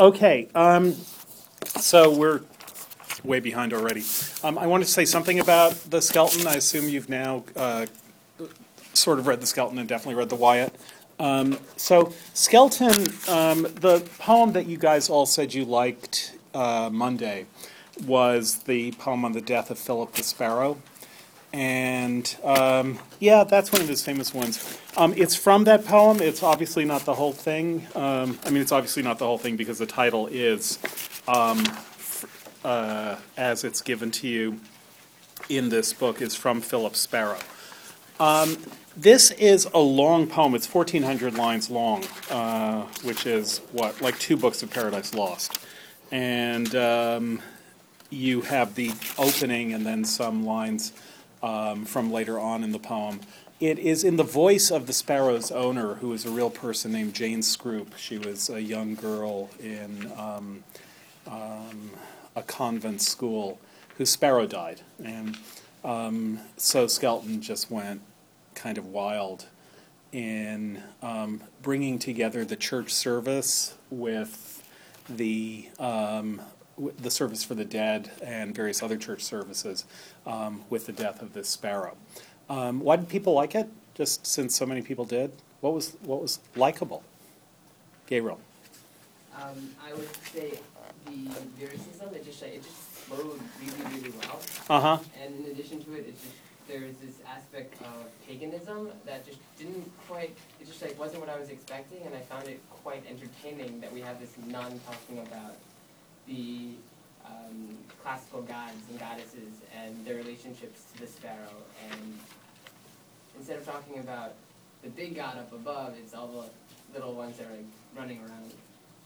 Okay, um, so we're way behind already. Um, I want to say something about the skeleton. I assume you've now uh, sort of read the skeleton and definitely read the Wyatt. Um, so, skeleton, um, the poem that you guys all said you liked uh, Monday was the poem on the death of Philip the Sparrow. And um, yeah, that's one of his famous ones. Um, it's from that poem. It's obviously not the whole thing. Um, I mean, it's obviously not the whole thing because the title is um, uh, as it's given to you in this book is from Philip Sparrow. Um, this is a long poem. It's 1,400 lines long, uh, which is what, like two books of Paradise Lost. And um, you have the opening and then some lines um, from later on in the poem. It is in the voice of the sparrow's owner, who is a real person named Jane Scroop. She was a young girl in um, um, a convent school whose sparrow died. And um, so Skelton just went kind of wild in um, bringing together the church service with the um, the service for the dead and various other church services um, with the death of this sparrow. Um, why did people like it? Just since so many people did. What was what was likable? Gabriel. Um, I would say the lyricism. It just it just flowed really really well. Uh huh. And in addition to it, it just there's this aspect of paganism that just didn't quite. It just like wasn't what I was expecting, and I found it quite entertaining that we have this nun talking about the um, classical gods and goddesses and their relationships to the sparrow. And instead of talking about the big god up above, it's all the little ones that are like running around.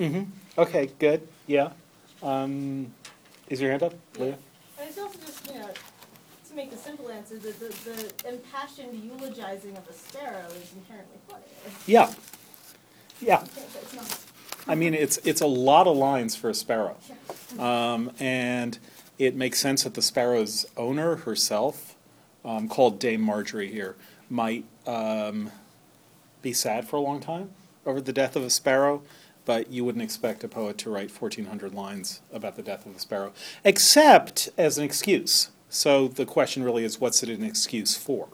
Mm-hmm. Okay. Good. Yeah. Um, is your hand up, Leah? And it's also just, you know, to make the simple answer, the, the, the impassioned eulogizing of a sparrow is inherently funny. Yeah. Yeah. I mean, it's it's a lot of lines for a sparrow, um, and it makes sense that the sparrow's owner herself, um, called Dame Marjorie here, might um, be sad for a long time over the death of a sparrow. But you wouldn't expect a poet to write 1,400 lines about the death of a sparrow, except as an excuse. So the question really is, what's it an excuse for?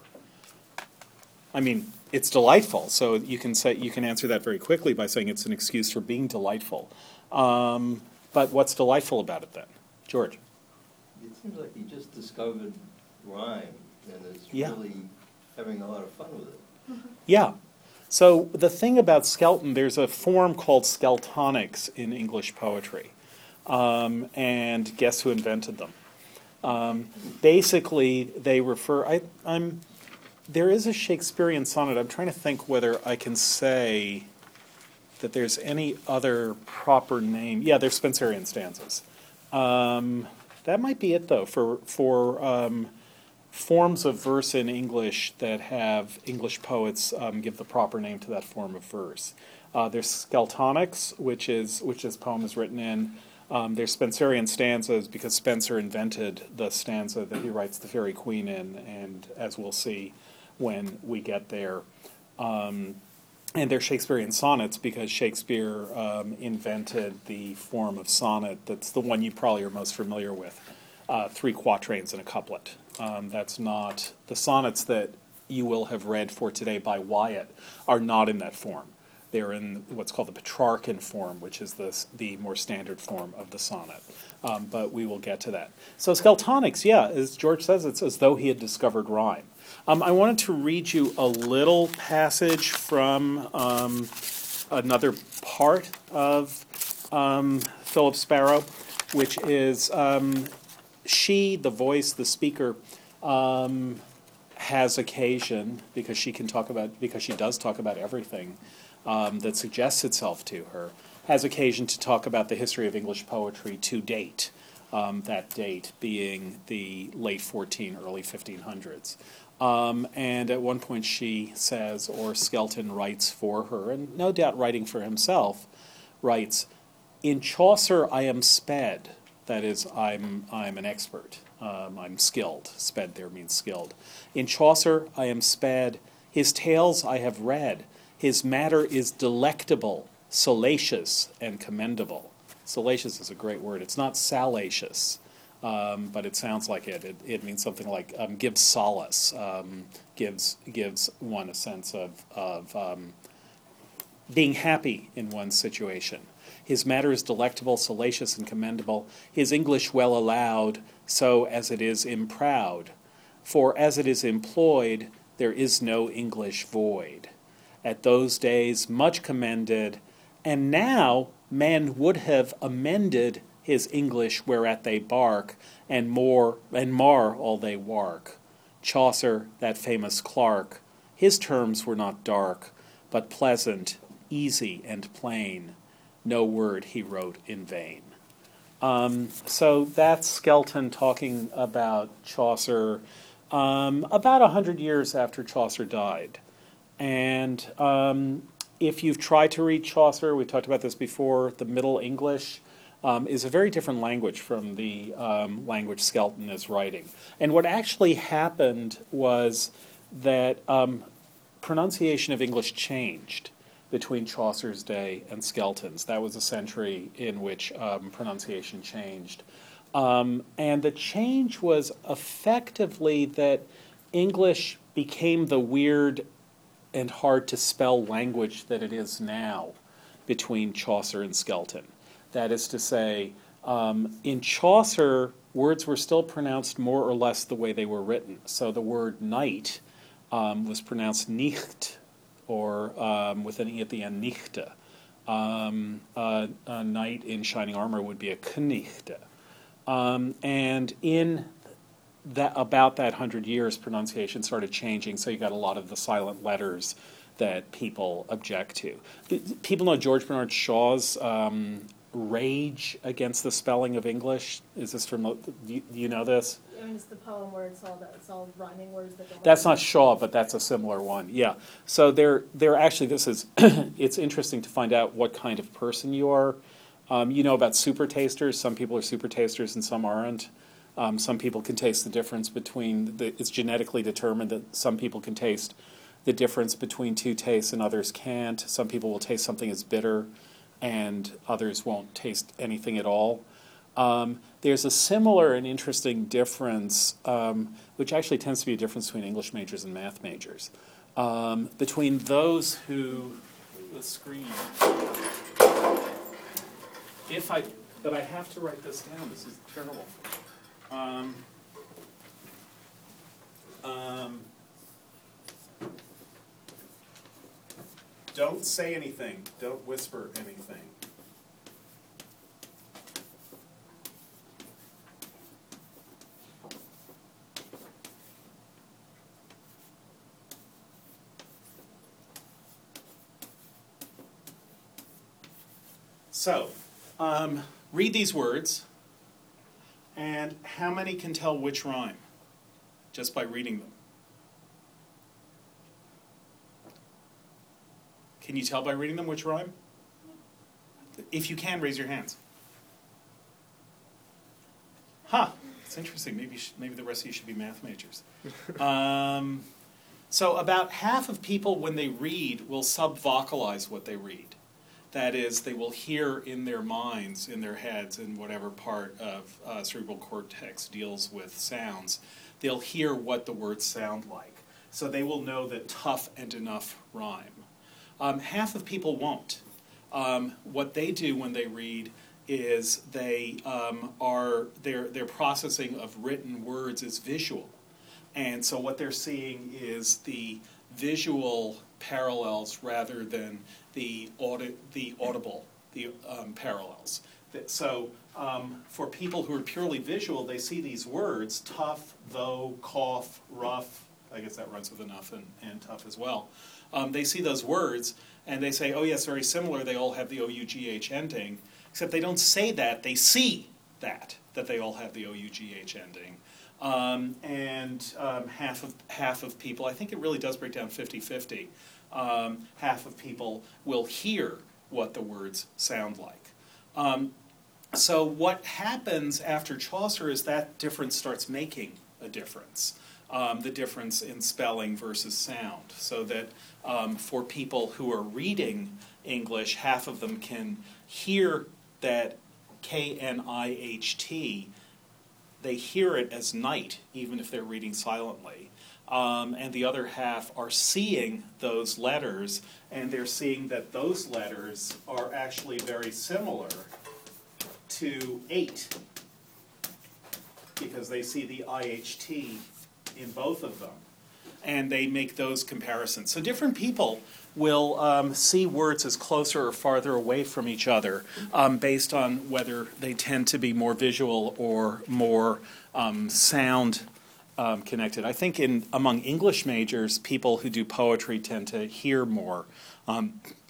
I mean, it's delightful. So you can say you can answer that very quickly by saying it's an excuse for being delightful. Um, but what's delightful about it then, George? It seems like he just discovered rhyme and is Yeah. really having a lot of fun with it. Yeah. So the thing about skeleton, there's a form called skeltonics in English poetry, um, and guess who invented them? Um, basically, they refer. I, I'm. There is a Shakespearean sonnet. I'm trying to think whether I can say that there's any other proper name. Yeah, there's Spenserian stanzas. Um, that might be it though for for um, forms of verse in English that have English poets um, give the proper name to that form of verse. Uh, there's Skeltonics, which is which this poem is written in. Um, there's Spenserian stanzas because Spenser invented the stanza that he writes the Fairy Queen in, and as we'll see when we get there. Um, and they're Shakespearean sonnets because Shakespeare um, invented the form of sonnet that's the one you probably are most familiar with uh, three quatrains and a couplet. Um, that's not the sonnets that you will have read for today by Wyatt are not in that form. They're in what's called the Petrarchan form, which is the, the more standard form of the sonnet. Um, but we will get to that. So, Skeltonics, yeah, as George says, it's as though he had discovered rhyme. Um, I wanted to read you a little passage from um, another part of um, Philip Sparrow, which is um, she, the voice, the speaker, um, has occasion because she can talk about because she does talk about everything um, that suggests itself to her. Has occasion to talk about the history of English poetry to date. Um, that date being the late 14, early 1500s. Um, and at one point she says, or Skelton writes for her, and no doubt writing for himself, writes, In Chaucer I am sped, that is, I'm, I'm an expert, um, I'm skilled. Sped there means skilled. In Chaucer I am sped, his tales I have read, his matter is delectable, salacious, and commendable. Salacious is a great word. It's not salacious, um, but it sounds like it. It, it means something like um, gives solace, um, gives gives one a sense of of um, being happy in one's situation. His matter is delectable, salacious, and commendable. His English well allowed, so as it is improud. For as it is employed, there is no English void. At those days, much commended, and now man would have amended his English whereat they bark, and more and mar all they wark. Chaucer, that famous clerk, his terms were not dark, but pleasant, easy, and plain. No word he wrote in vain. Um, so that's Skelton talking about Chaucer um, about a hundred years after Chaucer died. And um, if you've tried to read Chaucer, we've talked about this before, the Middle English um, is a very different language from the um, language Skelton is writing. And what actually happened was that um, pronunciation of English changed between Chaucer's day and Skelton's. That was a century in which um, pronunciation changed. Um, and the change was effectively that English became the weird and hard to spell language that it is now between Chaucer and Skelton. That is to say, um, in Chaucer, words were still pronounced more or less the way they were written. So the word night um, was pronounced nicht, or um, with an e at the end, nichte. Um, a, a knight in shining armor would be a knichte. Um, and in that about that hundred years, pronunciation started changing. So you got a lot of the silent letters that people object to. People know George Bernard Shaw's um, rage against the spelling of English. Is this from? Do you, do you know this? I mean, it's the poem where it's all that, it's all rhyming words that don't. That's not Shaw, but that's a similar one. Yeah. So they're they're actually this is it's interesting to find out what kind of person you are. Um, you know about super tasters. Some people are super tasters and some aren't. Um, some people can taste the difference between the, it's genetically determined that some people can taste the difference between two tastes and others can't. Some people will taste something as bitter and others won't taste anything at all. Um, there's a similar and interesting difference, um, which actually tends to be a difference between English majors and math majors, um, between those who the screen. If I, but I have to write this down. This is terrible. Um, um, don't say anything. Don't whisper anything. So, um, read these words, and how many can tell which rhyme just by reading them? Can you tell by reading them which rhyme? If you can, raise your hands. Huh, it's interesting. Maybe, maybe the rest of you should be math majors. Um, so, about half of people, when they read, will subvocalize what they read. That is, they will hear in their minds, in their heads, in whatever part of uh, cerebral cortex deals with sounds, they'll hear what the words sound like. So they will know that tough and enough rhyme. Um, half of people won't. Um, what they do when they read is they um, are their their processing of written words is visual, and so what they're seeing is the visual parallels rather than the audi- the audible the um, parallels. So um, for people who are purely visual, they see these words tough, though, cough, rough. I guess that runs with enough and, and tough as well. Um, they see those words and they say, oh yes, very similar. They all have the O U G H ending, except they don't say that. They see that that they all have the O U G H ending. Um, and um, half of half of people, I think it really does break down 50-50. Um, half of people will hear what the words sound like. Um, so what happens after Chaucer is that difference starts making a difference. Um, the difference in spelling versus sound, so that um, for people who are reading English, half of them can hear that K N I H T, they hear it as night, even if they're reading silently. Um, and the other half are seeing those letters, and they're seeing that those letters are actually very similar to eight, because they see the IHT in both of them. And they make those comparisons. So different people will um, see words as closer or farther away from each other um, based on whether they tend to be more visual or more um, sound um, connected. I think in among English majors, people who do poetry tend to hear more.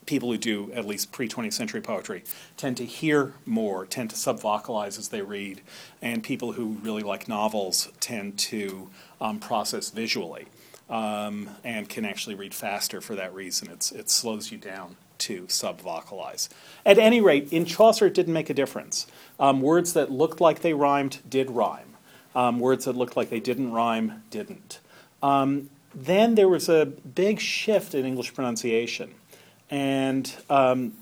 People who do at least pre 20th century poetry tend to hear more, tend to subvocalize as they read, and people who really like novels tend to um, process visually um, and can actually read faster for that reason. It's, it slows you down to subvocalize. At any rate, in Chaucer, it didn't make a difference. Um, words that looked like they rhymed did rhyme. Um, words that looked like they didn't rhyme didn't. Um, then there was a big shift in English pronunciation, and um,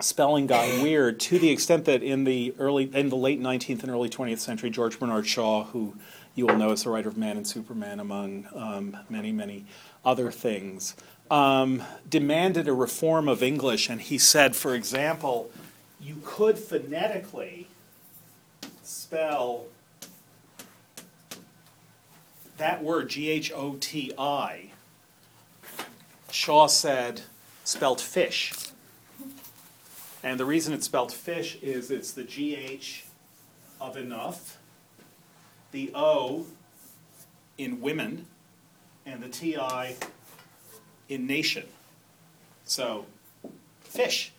spelling got weird to the extent that in the early, in the late 19th and early 20th century, George Bernard Shaw, who you will know as the writer of Man and Superman, among um, many, many other things, um, demanded a reform of English. And he said, for example, you could phonetically spell that word, G H O T I, Shaw said, spelled fish. And the reason it's spelt fish is it's the GH of enough, the O in women, and the TI in nation. So, fish.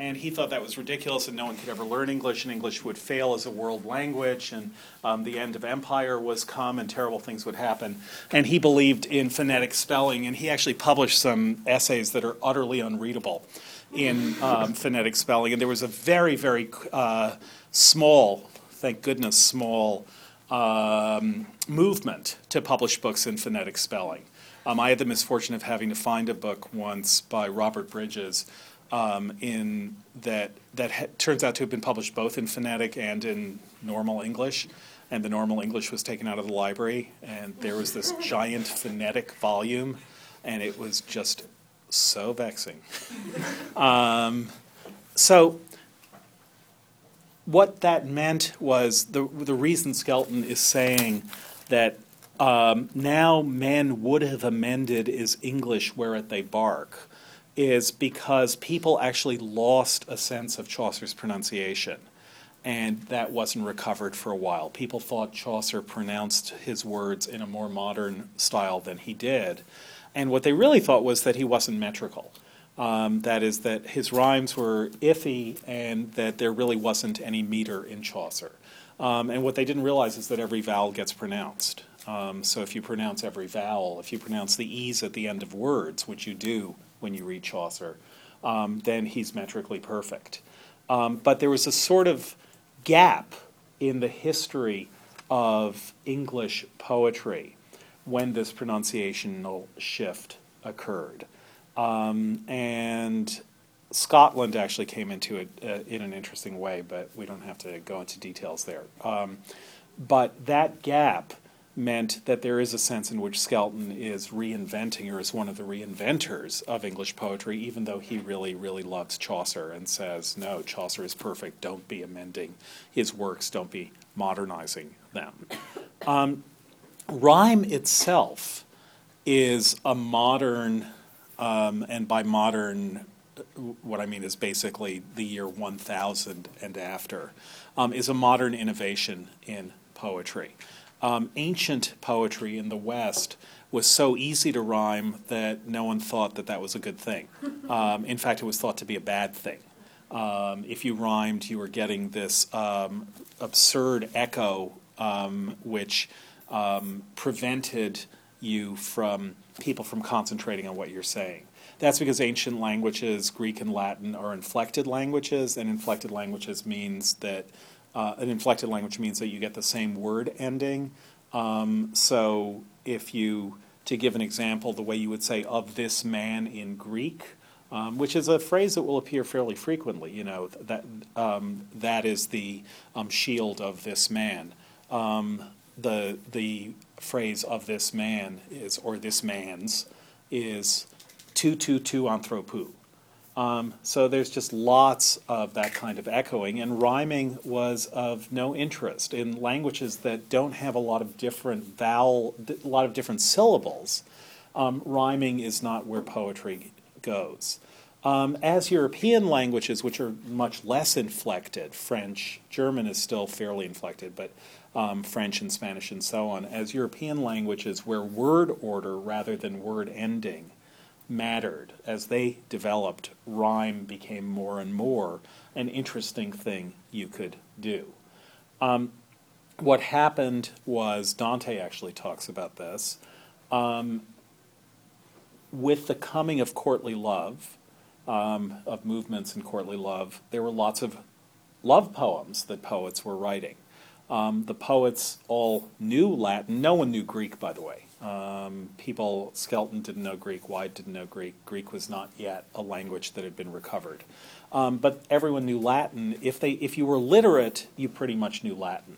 And he thought that was ridiculous and no one could ever learn English, and English would fail as a world language, and um, the end of empire was come, and terrible things would happen. And he believed in phonetic spelling, and he actually published some essays that are utterly unreadable in um, phonetic spelling. And there was a very, very uh, small, thank goodness, small um, movement to publish books in phonetic spelling. Um, I had the misfortune of having to find a book once by Robert Bridges um, in that that ha- turns out to have been published both in phonetic and in normal English. And the normal English was taken out of the library, and there was this giant phonetic volume, and it was just so vexing. um, so, what that meant was the the reason Skelton is saying that um, now men would have amended is English whereat they bark is because people actually lost a sense of Chaucer's pronunciation. And that wasn't recovered for a while. People thought Chaucer pronounced his words in a more modern style than he did. And what they really thought was that he wasn't metrical. Um, that is, that his rhymes were iffy and that there really wasn't any meter in Chaucer. Um, and what they didn't realize is that every vowel gets pronounced. Um, so if you pronounce every vowel, if you pronounce the E's at the end of words, which you do when you read Chaucer, um, then he's metrically perfect. Um, but there was a sort of gap in the history of English poetry when this pronunciational shift occurred. Um, and Scotland actually came into it uh, in an interesting way, but we don't have to go into details there. Um, but that gap meant that there is a sense in which Skelton is reinventing or is one of the reinventors of English poetry, even though he really, really loves Chaucer and says, no, Chaucer is perfect, don't be amending his works, don't be modernizing them. Um, rhyme itself is a modern, um, and by modern, what I mean is basically the year 1000 and after, um, is a modern innovation in poetry um, ancient poetry in the West was so easy to rhyme that no one thought that that was a good thing. Um, in fact, it was thought to be a bad thing. Um, if you rhymed, you were getting this um, absurd echo, um, which um, prevented you from people from concentrating on what you're saying. That's because ancient languages, Greek and Latin, are inflected languages, and inflected languages means that uh, an inflected language means that you get the same word ending. Um, so if you, to give an example, the way you would say of this man in Greek, um, which is a phrase that will appear fairly frequently. You know that um, that is the um, shield of this man. Um, the the phrase of this man is or this man's is tu tu tu anthropu. Um, so there's just lots of that kind of echoing, and rhyming was of no interest in languages that don't have a lot of different vowel, a lot of different syllables. Um, rhyming is not where poetry goes. Um, as European languages, which are much less inflected, French, German is still fairly inflected, but um, French and Spanish and so on, as European languages where word order rather than word ending mattered, as they developed, rhyme became more and more an interesting thing you could do. Um, what happened was, Dante actually talks about this. Um, with the coming of courtly love, um, of movements in courtly love, there were lots of love poems that poets were writing. Um, the poets all knew Latin. No one knew Greek, by the way. Um, people, Skelton didn't know Greek, Wyde didn't know Greek. Greek was not yet a language that had been recovered. Um, but everyone knew Latin. If, they, if you were literate, you pretty much knew Latin.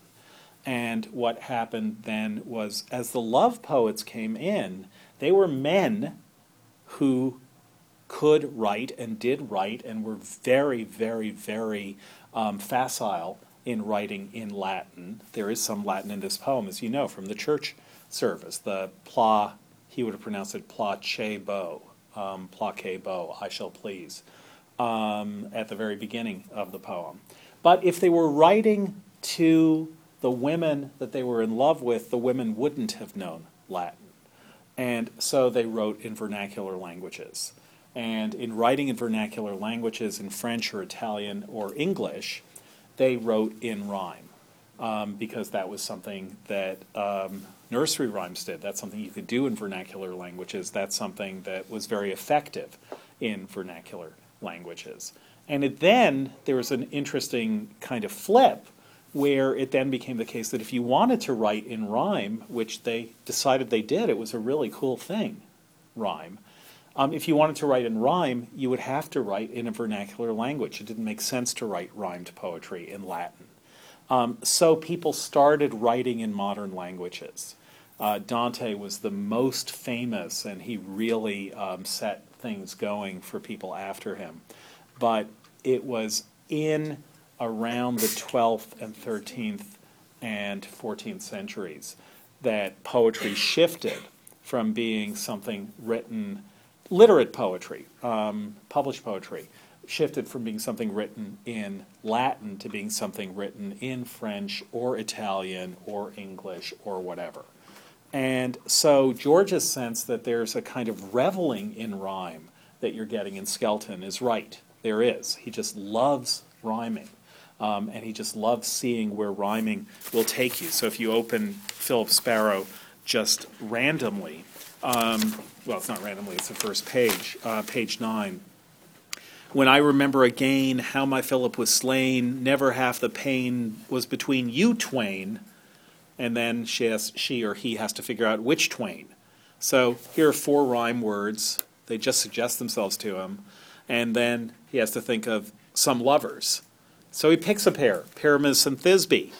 And what happened then was, as the love poets came in, they were men who could write and did write and were very, very, very um, facile in writing in Latin. There is some Latin in this poem, as you know, from the church service. The pla, he would have pronounced it placebo, um, placebo, I shall please, um, at the very beginning of the poem. But if they were writing to the women that they were in love with, the women wouldn't have known Latin. And so they wrote in vernacular languages. And in writing in vernacular languages, in French or Italian or English, they wrote in rhyme um, because that was something that um, nursery rhymes did. That's something you could do in vernacular languages. That's something that was very effective in vernacular languages. And it then, there was an interesting kind of flip where it then became the case that if you wanted to write in rhyme, which they decided they did, it was a really cool thing, rhyme. Um, if you wanted to write in rhyme, you would have to write in a vernacular language. It didn't make sense to write rhymed poetry in Latin. Um, so people started writing in modern languages. Uh, Dante was the most famous, and he really um, set things going for people after him. But it was in around the 12th and 13th and 14th centuries that poetry shifted from being something written, literate poetry, um, published poetry, shifted from being something written in Latin to being something written in French or Italian or English or whatever. And so George's sense that there's a kind of reveling in rhyme that you're getting in Skelton is right. There is. He just loves rhyming. Um, and he just loves seeing where rhyming will take you. So if you open Philip Sparrow just randomly, um, well, it's not randomly, it's the first page, uh, page nine. When I remember again how my Philip was slain, never half the pain was between you twain, and then she, has, she or he has to figure out which twain. So here are four rhyme words. They just suggest themselves to him. And then he has to think of some lovers. So he picks a pair, Pyramus and Thisbe,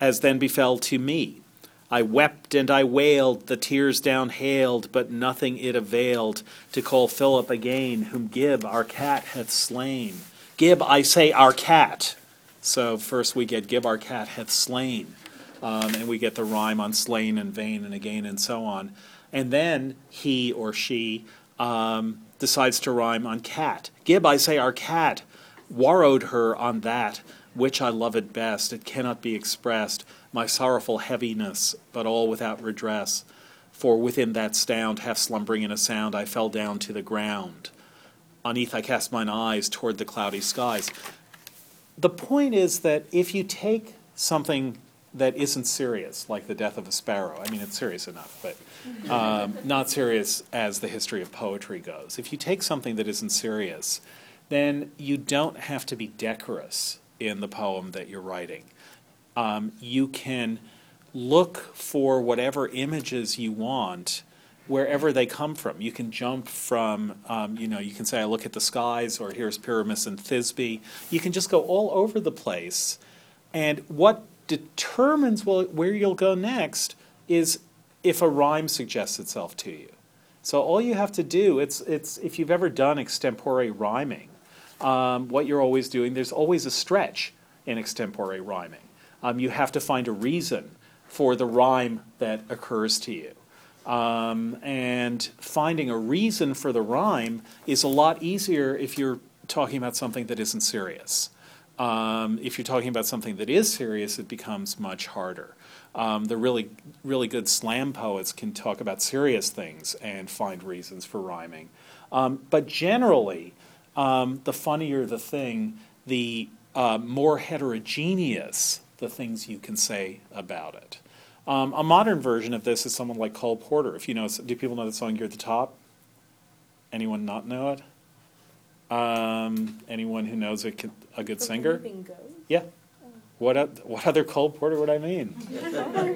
as then befell to me. I wept and I wailed, the tears down hailed, but nothing it availed to call Philip again, whom Gib, our cat, hath slain. Gib, I say, our cat. So first we get Gib, our cat, hath slain. Um, and we get the rhyme on slain and vain and again and so on. And then he or she um, decides to rhyme on cat. Gib, I say, our cat warrowed her on that which I loved best. It cannot be expressed, my sorrowful heaviness, but all without redress. For within that sound, half slumbering in a sound, I fell down to the ground. Uneath I cast mine eyes toward the cloudy skies. The point is that if you take something that isn't serious, like the death of a sparrow, I mean, it's serious enough, but um, not serious as the history of poetry goes. If you take something that isn't serious, then you don't have to be decorous in the poem that you're writing. Um, you can look for whatever images you want wherever they come from. You can jump from, um, you know, you can say, I look at the skies, or here's Pyramus and Thisbe. You can just go all over the place. And what determines well, where you'll go next is if a rhyme suggests itself to you. So all you have to do, it's, it's, if you've ever done extempore rhyming, um, what you're always doing, there's always a stretch in extempore rhyming. Um, you have to find a reason for the rhyme that occurs to you. Um, and finding a reason for the rhyme is a lot easier if you're talking about something that isn't serious. Um, if you're talking about something that is serious, it becomes much harder. Um, the really, really good slam poets can talk about serious things and find reasons for rhyming. Um, but generally, um, the funnier the thing, the uh, more heterogeneous the things you can say about it. Um, a modern version of this is someone like Cole Porter. If you know, do people know the song "You're the Top"? Anyone not know it? Um, anyone who knows a good singer? Yeah. What oth- what other Cole Porter would I mean?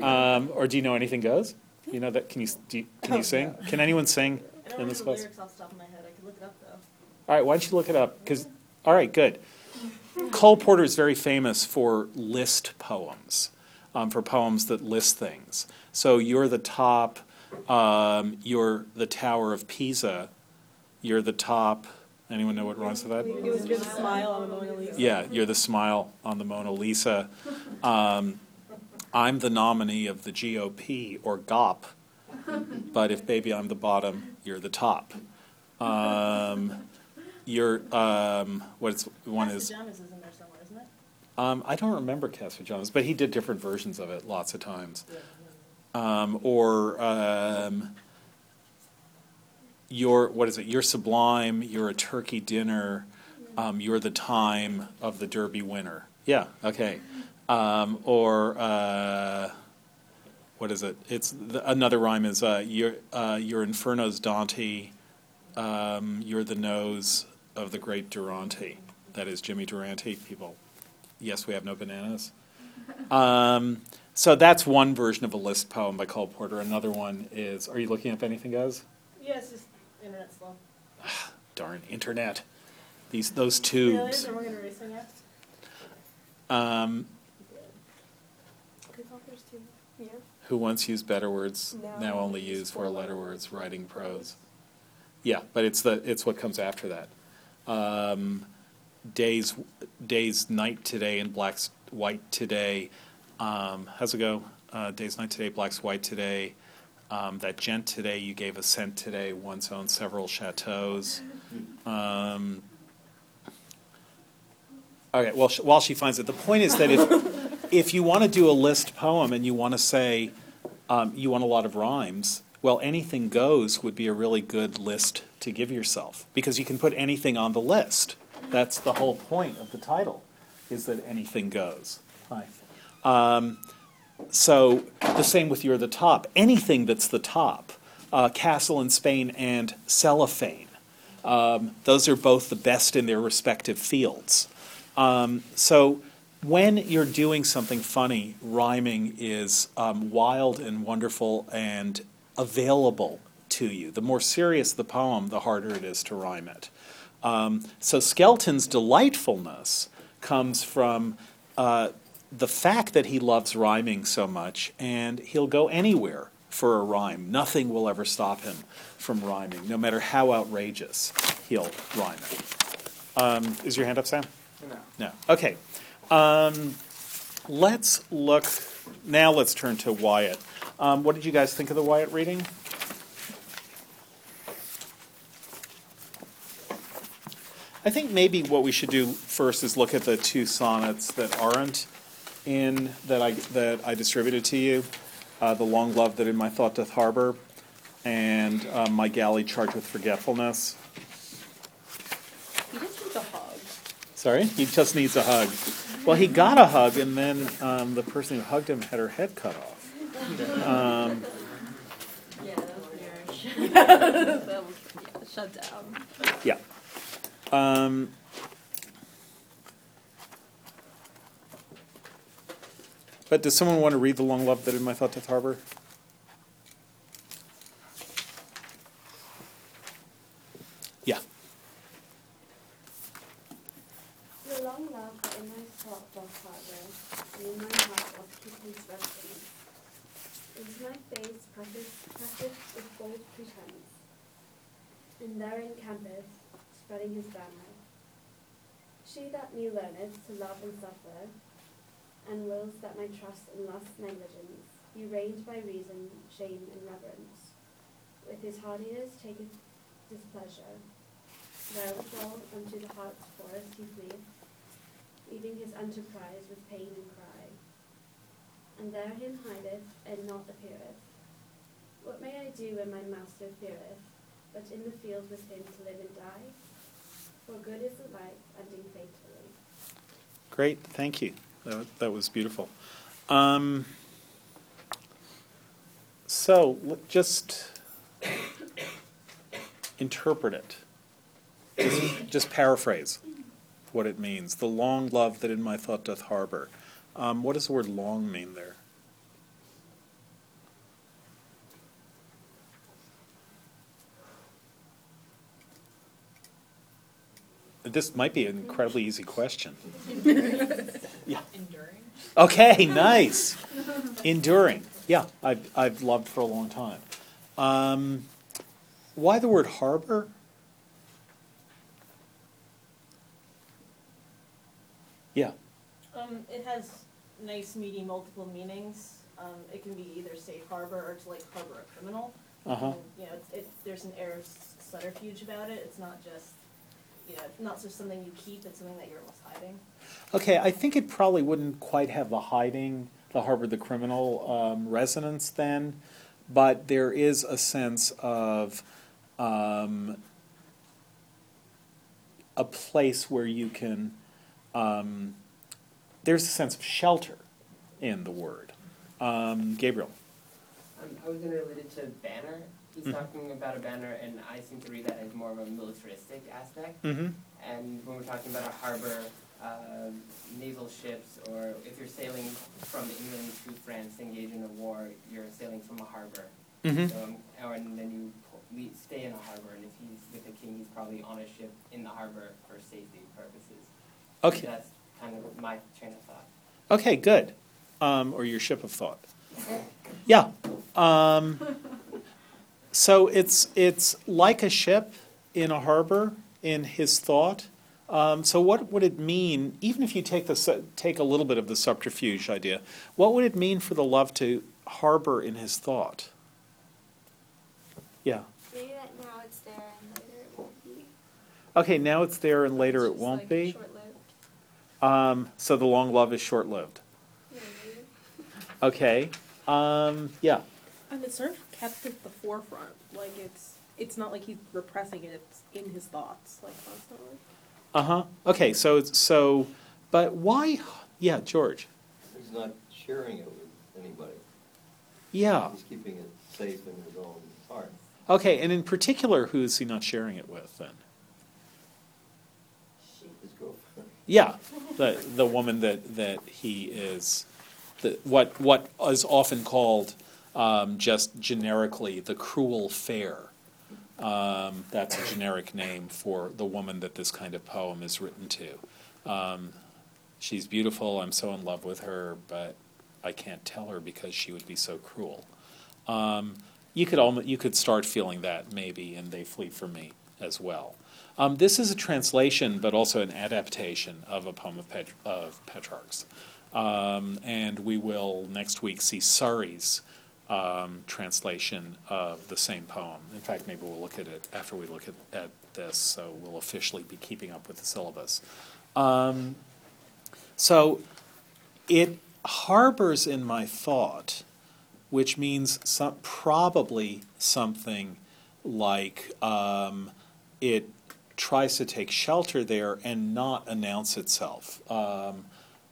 Um, or do you know anything goes? You know that? Can you s- do you, can you sing? Can anyone sing I don't in know this the class? lyrics off the top of my head, I could look it up though. All right, why don't you look it up? Because all right, good. Cole Porter is very famous for list poems, um, for poems that list things. So you're the top. Um, you're the Tower of Pisa. You're the top. Anyone know what rhymes with that? It was good smile on the Mona Lisa. Yeah, you're the smile on the Mona Lisa. Um, I'm the nominee of the GOP or GOP, but if baby I'm the bottom, you're the top. Um, you're um, what's one is Castellanos is in there somewhere, isn't it? um, I don't remember Castellanos, but he did different versions of it lots of times. Um, or um, you're what is it? You're sublime. You're a turkey dinner. Um, you're the time of the Derby winner. Yeah. Okay. Um, or uh, what is it? It's the, another rhyme is uh, you're uh, you're Inferno's Dante. Um, you're the nose of the great Durante. That is Jimmy Durante. People Yes, we have no bananas. Um, so that's one version of a list poem by Cole Porter. Another one is, are you looking up Anything Goes? Yeah, it's internet slow. Darn, internet. These, those tubes. is, are we gonna racing it? Um, Good authors too. Yeah. who once used better words, Now now only use four letter words, writing prose. Yeah, but it's the, it's what comes after that. Um, days, days, night today and black's white today. Um, how's it go? Uh, days, night today, black's white today. Um, that gent today, you gave a cent today, once owned several chateaus. Um, okay, well, sh- while she finds it, the point is that if, if you want to do a list poem and you want to say, um, you want a lot of rhymes, well, anything goes would be a really good list to give yourself because you can put anything on the list. That's the whole point of the title, is that anything goes. Hi. So the same with you're the top. Anything that's the top, uh, Castle in Spain and Cellophane. Um, those are both the best in their respective fields. Um, so when you're doing something funny, rhyming is um, wild and wonderful and available to you. The more serious the poem, the harder it is to rhyme it. Um, so Skelton's delightfulness comes from uh, the fact that he loves rhyming so much, and he'll go anywhere for a rhyme. Nothing will ever stop him from rhyming, no matter how outrageous he'll rhyme it. Um, is your hand up, Sam? No. No. Okay. Um, let's look. Now let's turn to Wyatt. Um, what did you guys think of the Wyatt reading? I think maybe what we should do first is look at the two sonnets that aren't in that I that I distributed to you. Uh, the long love that in my thought doth harbor, and uh, my galley charged with forgetfulness. He just needs a hug. Sorry, he just needs a hug. Well, he got a hug, and then um, the person who hugged him had her head cut off. Um, Yeah, that was harsh. that was yeah, shut down. yeah. Um, But does someone want to read the long love that in my thought doth harbor? Yeah. The long love that in my thought doth harbor, and in my heart doth keep resting. Is my face prefaced, with bold pretence, and therein campeth, spreading his banner. She that me learneth to love and suffer, and wills that my trust and lust negligence be reigned by reason, shame, and reverence. With his hardiness taketh displeasure. Wherewithal unto the heart's forest he fleeth, leaving his enterprise with pain and cry. And there him hideth, and not appeareth. What may I do when my master feareth, but in the field with him to live and die? For good is the life, ending fatally. Great, thank you. That, that was beautiful. Um, so let- just interpret it. Just, just paraphrase what it means. The long love that in my thought doth harbor. Um, what does the word long mean there? This might be an incredibly easy question. Okay, nice. Enduring. Yeah, I've, I've loved for a long time. Um, why the word harbor? Yeah. Um, it has nice, meaty, multiple meanings. Um, it can be either safe harbor or to like harbor a criminal. Uh-huh. And, you know, it's, it, there's an air of subterfuge about it. It's not just, you know, not just something you keep, it's something that you're almost hiding. Okay, I think it probably wouldn't quite have the hiding, the harbor the criminal um, resonance then, but there is a sense of um, a place where you can, um, there's a sense of shelter in the word. Um, Gabriel. Um, I was gonna relate it to banner. He's Mhm. talking about a banner, and I seem to read that as more of a militaristic aspect. Mm-hmm. And when we're talking about a harbor, uh, naval ships, or if you're sailing from England to France to engage in a war, you're sailing from a harbor. Mm-hmm. So, um, or, and then you po- le- stay in a harbor, and if he's with the king, he's probably on a ship in the harbor for safety purposes. Okay. That's kind of my train of thought. Okay, good. Um, or your ship of thought. Yeah. Um, so it's it's like a ship in a harbor in his thought. Um, so what would it mean, even if you take the take a little bit of the subterfuge idea, what would it mean for the love to harbor in his thought? Yeah. Maybe that now it's there and later it won't be. Okay, now it's there and later it won't like, be. Um, so the long love is short lived. Okay. Um, yeah. And it's sort of kept at the forefront. Like it's it's not like he's repressing it. It's in his thoughts, like constantly. Uh huh. Okay, so it's so, but why? Yeah, George. He's not sharing it with anybody. Yeah. He's keeping it safe in his own heart. Okay, and in particular, who is he not sharing it with then? His girlfriend. Yeah, the the woman that that he is, the what what is often called um, just generically the cruel fair. Um, that's a generic name for the woman that this kind of poem is written to. Um, she's beautiful. I'm so in love with her, but I can't tell her because she would be so cruel. Um, you could you could start feeling that maybe and They Flee From Me as well. Um, this is a translation, but also an adaptation of a poem of, of Petrarch's. Um, and we will next week see Surrey's um, translation of the same poem. In fact, maybe we'll look at it after we look at, at this, so we'll officially be keeping up with the syllabus. Um, so it harbors in my thought, which means some, probably something like um, it tries to take shelter there and not announce itself. Um,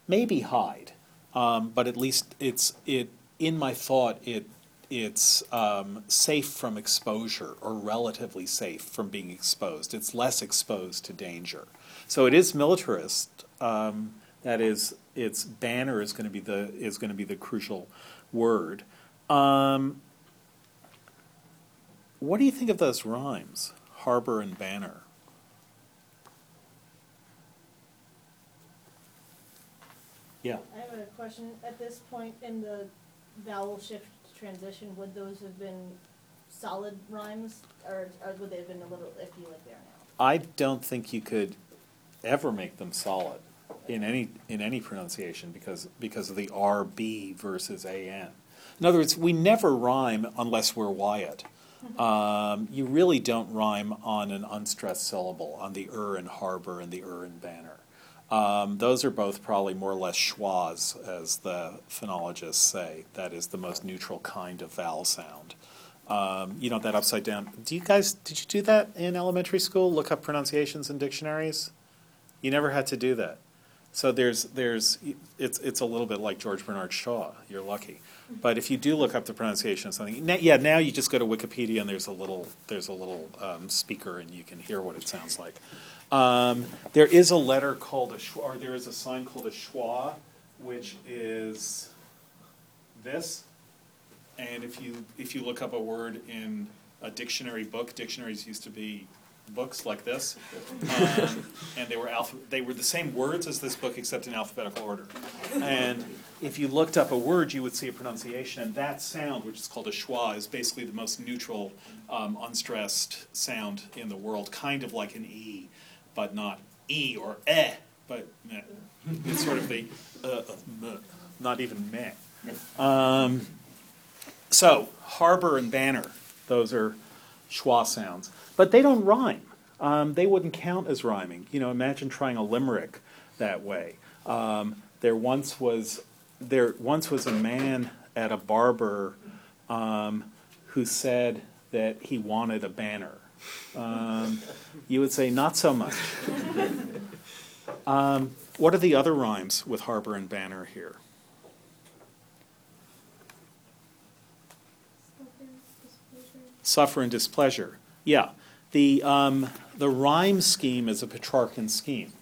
maybe hide, um, but at least it's it in my thought it it's um, safe from exposure or relatively safe from being exposed. It's less exposed to danger. So it is militarist. Um, that is, its banner is going to be the is going to be the crucial word. Um, what do you think of those rhymes, harbor and banner? Yeah. I have a question. At this point in the vowel shift transition, would those have been solid rhymes, or, or would they have been a little iffy like they are now? I don't think you could ever make them solid in any in any pronunciation because because of the RB versus AN. In other words, we never rhyme unless we're Wyatt. Um, you really don't rhyme on an unstressed syllable, on the er and harbor and the er and banner. Um, those are both probably more or less schwas, as the phonologists say. That is the most neutral kind of vowel sound. Um, you know that upside down. Do you guys did you do that in elementary school? Look up pronunciations in dictionaries. You never had to do that. So there's there's it's it's a little bit like George Bernard Shaw. You're lucky. But if you do look up the pronunciation of something, na- yeah, now you just go to Wikipedia and there's a little there's a little um, speaker and you can hear what it sounds like. Um, there is a letter called a schwa, or there is a sign called a schwa, which is this. And if you if you look up a word in a dictionary book, dictionaries used to be books like this, um, and they were alpha, they were the same words as this book except in alphabetical order. And if you looked up a word, you would see a pronunciation, and that sound, which is called a schwa, is basically the most neutral, um, unstressed sound in the world, kind of like an e, but not e or eh, but meh. it's sort of the uh, uh, meh, not even meh. Um, so, harbor and banner, those are schwa sounds. But they don't rhyme. Um, they wouldn't count as rhyming. You know, imagine trying a limerick that way. Um, there once was there once was a man at a barber um, who said that he wanted a banner. Um, you would say not so much. Um, what are the other rhymes with harbor and banner here? suffer and displeasure. Yeah, the um, the rhyme scheme is a Petrarchan scheme.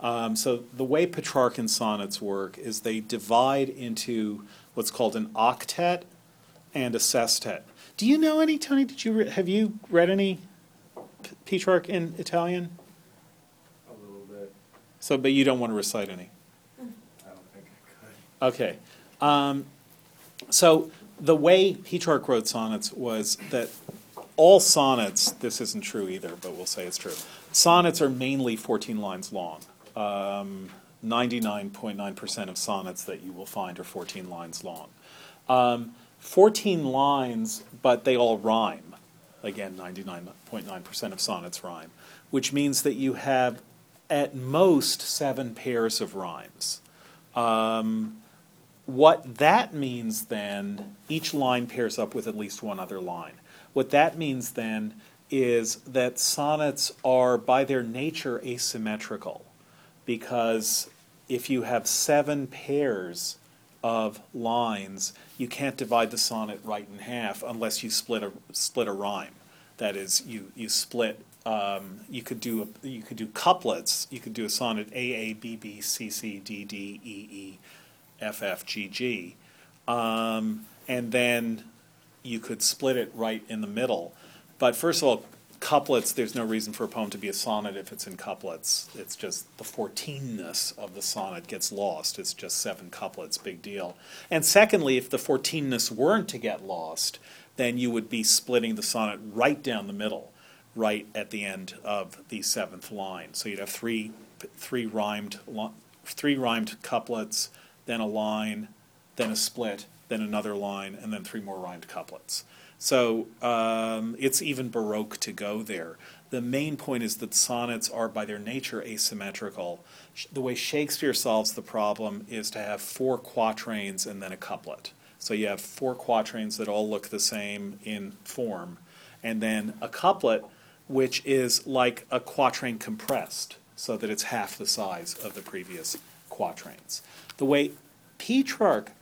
Um, so the way Petrarchan sonnets work is they divide into what's called an octet and a sestet. Do you know any, Tony? Did you re- have you read any P- Petrarch in Italian? A little bit. So, but you don't want to recite any. I don't think I could. Okay. Um, so the way Petrarch wrote sonnets was that all sonnets, this isn't true either, but we'll say it's true. Sonnets are mainly 14 lines long. Um, 99.9% of sonnets that you will find are 14 lines long. Um, 14 lines, but they all rhyme. Again, 99.9% of sonnets rhyme, which means that you have at most seven pairs of rhymes. Um, what that means then, each line pairs up with at least one other line. What that means then is that sonnets are by their nature asymmetrical because if you have seven pairs of lines, you can't divide the sonnet right in half unless you split a split a rhyme. That is, you you split. Um, you could do a, you could do couplets. You could do a sonnet A A B B C C D D E E F F G G, um, and then you could split it right in the middle. But first of all, couplets, there's no reason for a poem to be a sonnet if it's in couplets. It's just the 14ness of the sonnet gets lost. It's just seven couplets, big deal. And secondly, if the 14ness weren't to get lost, then you would be splitting the sonnet right down the middle, right at the end of the seventh line. So you'd have three, three rhymed, three rhymed couplets, then a line, then a split, then another line, and then three more rhymed couplets. So um, it's even Baroque to go there. The main point is that sonnets are by their nature asymmetrical. The way Shakespeare solves the problem is to have four quatrains and then a couplet. So you have four quatrains that all look the same in form, and then a couplet which is like a quatrain compressed, so that it's half the size of the previous quatrains. The way Petrarch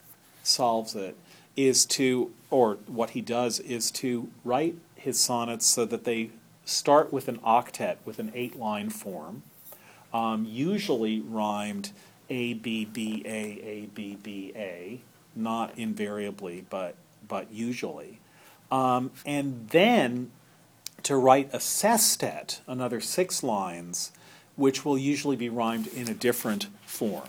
solves it is to, or what he does is to write his sonnets so that they start with an octet, with an eight line form, um, usually rhymed A, B, B, A, A, B, B, A, not invariably, but, but usually. Um, and then to write a sestet, another six lines, which will usually be rhymed in a different form.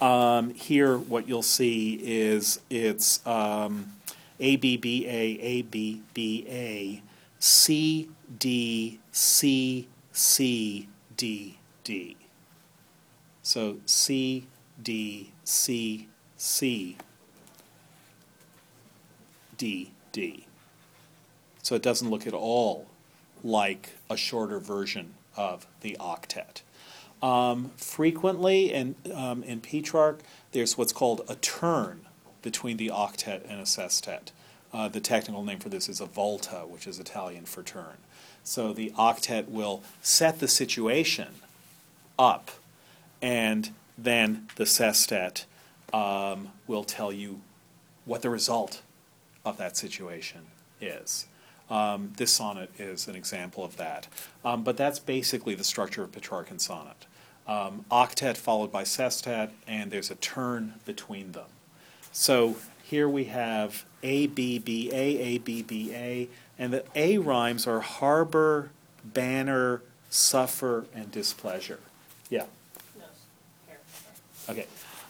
Um, here, what you'll see is it's um, A B B A A B B A C D C C D D. So C D C C D D. So it doesn't look at all like a shorter version of the octet. Um, frequently in, um, in Petrarch, there's what's called a turn between the octet and a sestet. Uh, the technical name for this is a volta, which is Italian for turn. So the octet will set the situation up, and then the sestet um, will tell you what the result of that situation is. Um, this sonnet is an example of that. Um, but that's basically the structure of Petrarchan sonnet. Um, octet followed by sestet, and there's a turn between them. So here we have A, B, B, A, A, B, B, A, and the A rhymes are harbor, banner, suffer, and displeasure. Yeah, No, okay.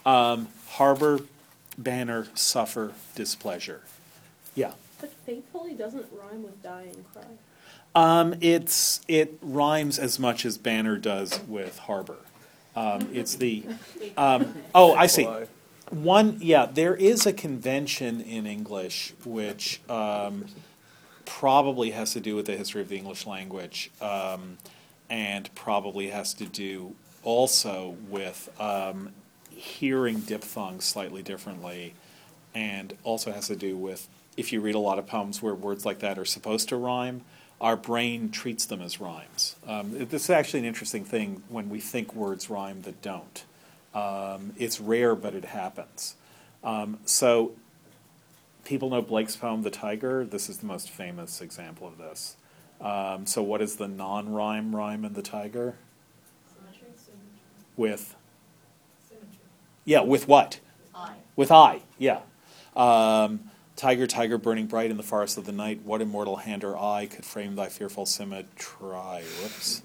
Um, harbor, banner, suffer, displeasure. Yeah. But faithfully doesn't rhyme with die and cry. Um, it's it rhymes as much as Banner does with Harbor. Um, it's the um, oh I see. One yeah there is a convention in English which um, probably has to do with the history of the English language um, and probably has to do also with um, hearing diphthongs slightly differently and also has to do with if you read a lot of poems where words like that are supposed to rhyme, our brain treats them as rhymes. Um, this is actually an interesting thing when we think words rhyme that don't. Um, it's rare, but it happens. Um, so, people know Blake's poem, The Tiger. This is the most famous example of this. Um, so, what is the non rhyme rhyme in The Tiger? Symmetry. With? Yeah, with what? I. With I, yeah. Um, tiger, tiger, burning bright in the forest of the night, what immortal hand or eye could frame thy fearful symmetry? Whoops.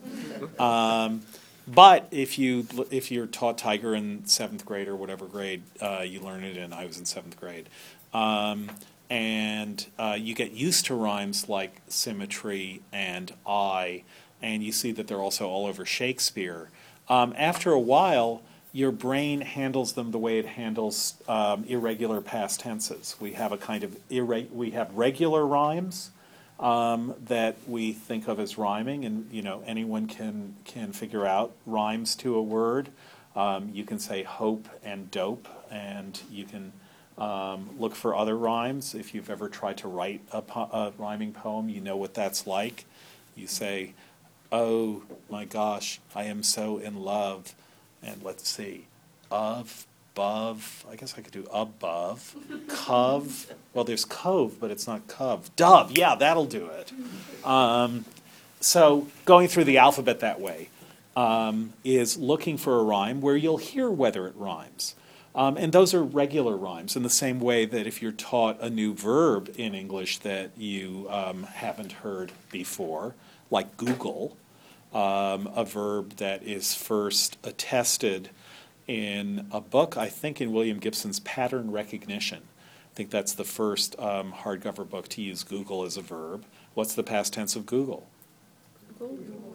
Um, but if you if you're taught tiger in seventh grade or whatever grade uh, you learn it in, I was in seventh grade, um, and uh, you get used to rhymes like symmetry and I, and you see that they're also all over Shakespeare. Um, after a while, your brain handles them the way it handles um, irregular past tenses. We have a kind of irre- we have regular rhymes um, that we think of as rhyming, and you know anyone can can figure out rhymes to a word. Um, you can say hope and dope, and you can um, look for other rhymes. If you've ever tried to write a, po- a rhyming poem, you know what that's like. You say, "Oh my gosh, I am so in love," and let's see, of, above. I guess I could do above, cove. Well, there's cove, but it's not cove. Dove. Yeah, that'll do it. Um, so going through the alphabet that way um, is looking for a rhyme where you'll hear whether it rhymes. Um, and those are regular rhymes in the same way that if you're taught a new verb in English that you um, haven't heard before, like Google, um, a verb that is first attested in a book, I think in William Gibson's Pattern Recognition. I think that's the first um, hardcover book to use Google as a verb. What's the past tense of Google?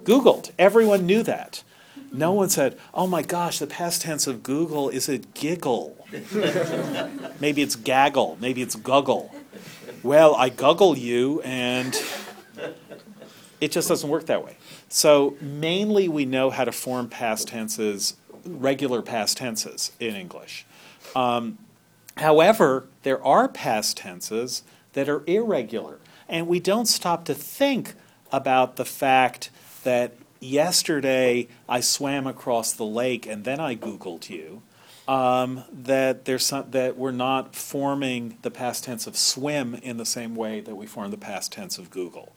Googled. Everyone knew that. No one said, oh my gosh, the past tense of Google is a giggle. maybe it's gaggle. Maybe it's guggle. Well, I guggle you, and it just doesn't work that way. So, mainly we know how to form past tenses, regular past tenses in English. Um, however, there are past tenses that are irregular, and we don't stop to think about the fact that yesterday I swam across the lake and then I Googled you. Um, that there's some, that we're not forming the past tense of swim in the same way that we form the past tense of Google.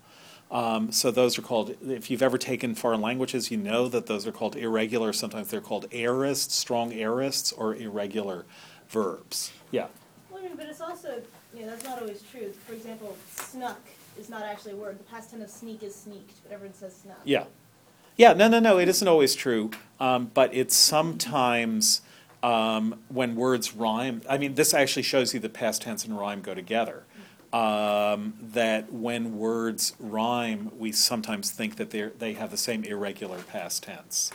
Um, so those are called. If you've ever taken foreign languages, you know that those are called irregular. Sometimes they're called aorists, strong aorists, or irregular verbs. Yeah. Well, I mean, but it's also, you know, that's not always true. For example, snuck is not actually a word. The past tense of sneak is sneaked, but everyone says snuck. Yeah. Yeah, no, no, no, it isn't always true, um, but it's sometimes um, when words rhyme, I mean, this actually shows you that past tense and rhyme go together. Um, that when words rhyme, we sometimes think that they they have the same irregular past tense,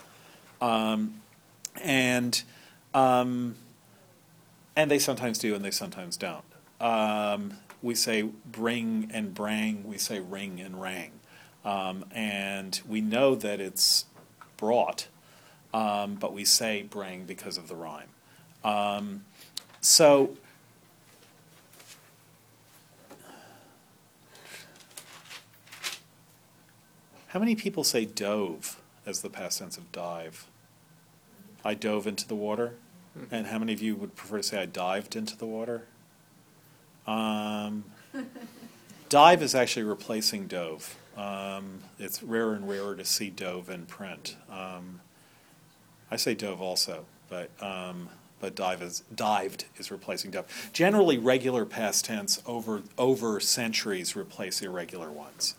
um, and um, and they sometimes do, and they sometimes don't. Um, we say bring and brang. We say ring and rang, um, and we know that it's brought um, but we say brang because of the rhyme. So, how many people say dove as the past tense of dive? I dove into the water. And how many of you would prefer to say I dived into the water? Um, dive is actually replacing dove. Um, it's rarer and rarer to see dove in print. Um, I say dove also, but um, but dive is dived is replacing dove. Generally, regular past tense over over centuries replace irregular ones.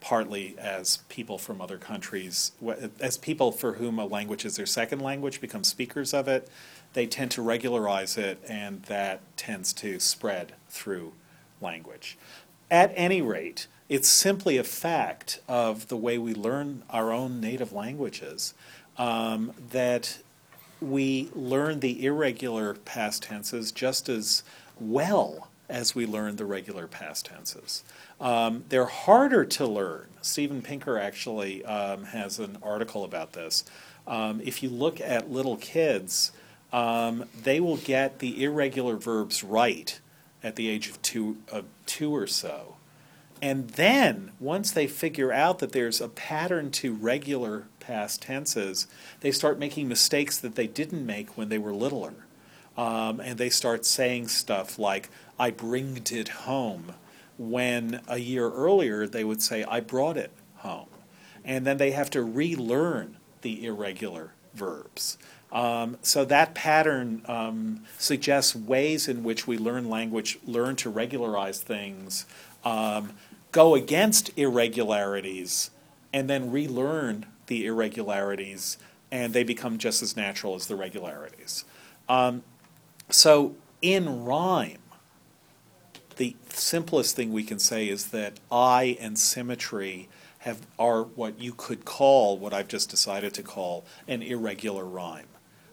Partly as people from other countries, as people for whom a language is their second language become speakers of it, they tend to regularize it, and that tends to spread through language. At any rate, it's simply a fact of the way we learn our own native languages um, that we learn the irregular past tenses just as well as we learn the regular past tenses. Um, they're harder to learn. Steven Pinker actually um, has an article about this. Um, if you look at little kids, um, they will get the irregular verbs right at the age of two, of two or so. And then, once they figure out that there's a pattern to regular past tenses, they start making mistakes that they didn't make when they were littler. Um, and they start saying stuff like, I bringed it home, when a year earlier they would say, I brought it home. And then they have to relearn the irregular verbs. Um, so that pattern um, suggests ways in which we learn language, learn to regularize things, um, go against irregularities, and then relearn the irregularities, and they become just as natural as the regularities. Um, so in rhyme, the simplest thing we can say is that I and symmetry have are what you could call what I've just decided to call an irregular rhyme.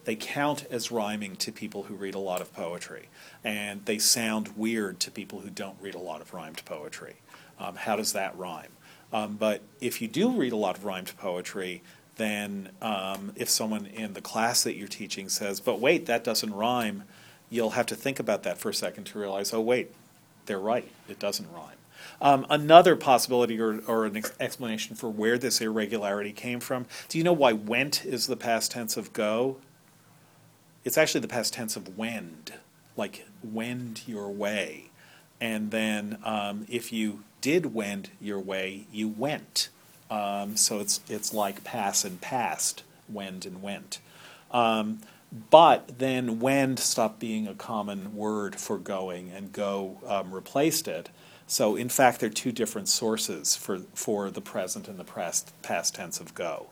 They count as rhyming to people who read a lot of poetry, and they sound weird to people who don't read a lot of rhymed poetry. Um, how does that rhyme? Um, but if you do read a lot of rhymed poetry, then um, if someone in the class that you're teaching says, but wait, that doesn't rhyme, you'll have to think about that for a second to realize, oh, wait, they're right, it doesn't rhyme. Um, another possibility or, or an ex- explanation for where this irregularity came from do you know why went is the past tense of go? It's actually the past tense of wend, like wend your way. And then um, if you did wend your way, you went. Um, so it's it's like pass and passed, wend and went. But then wend stopped being a common word for going, and go um, replaced it. So in fact, there are two different sources for for the present and the past past tense of go.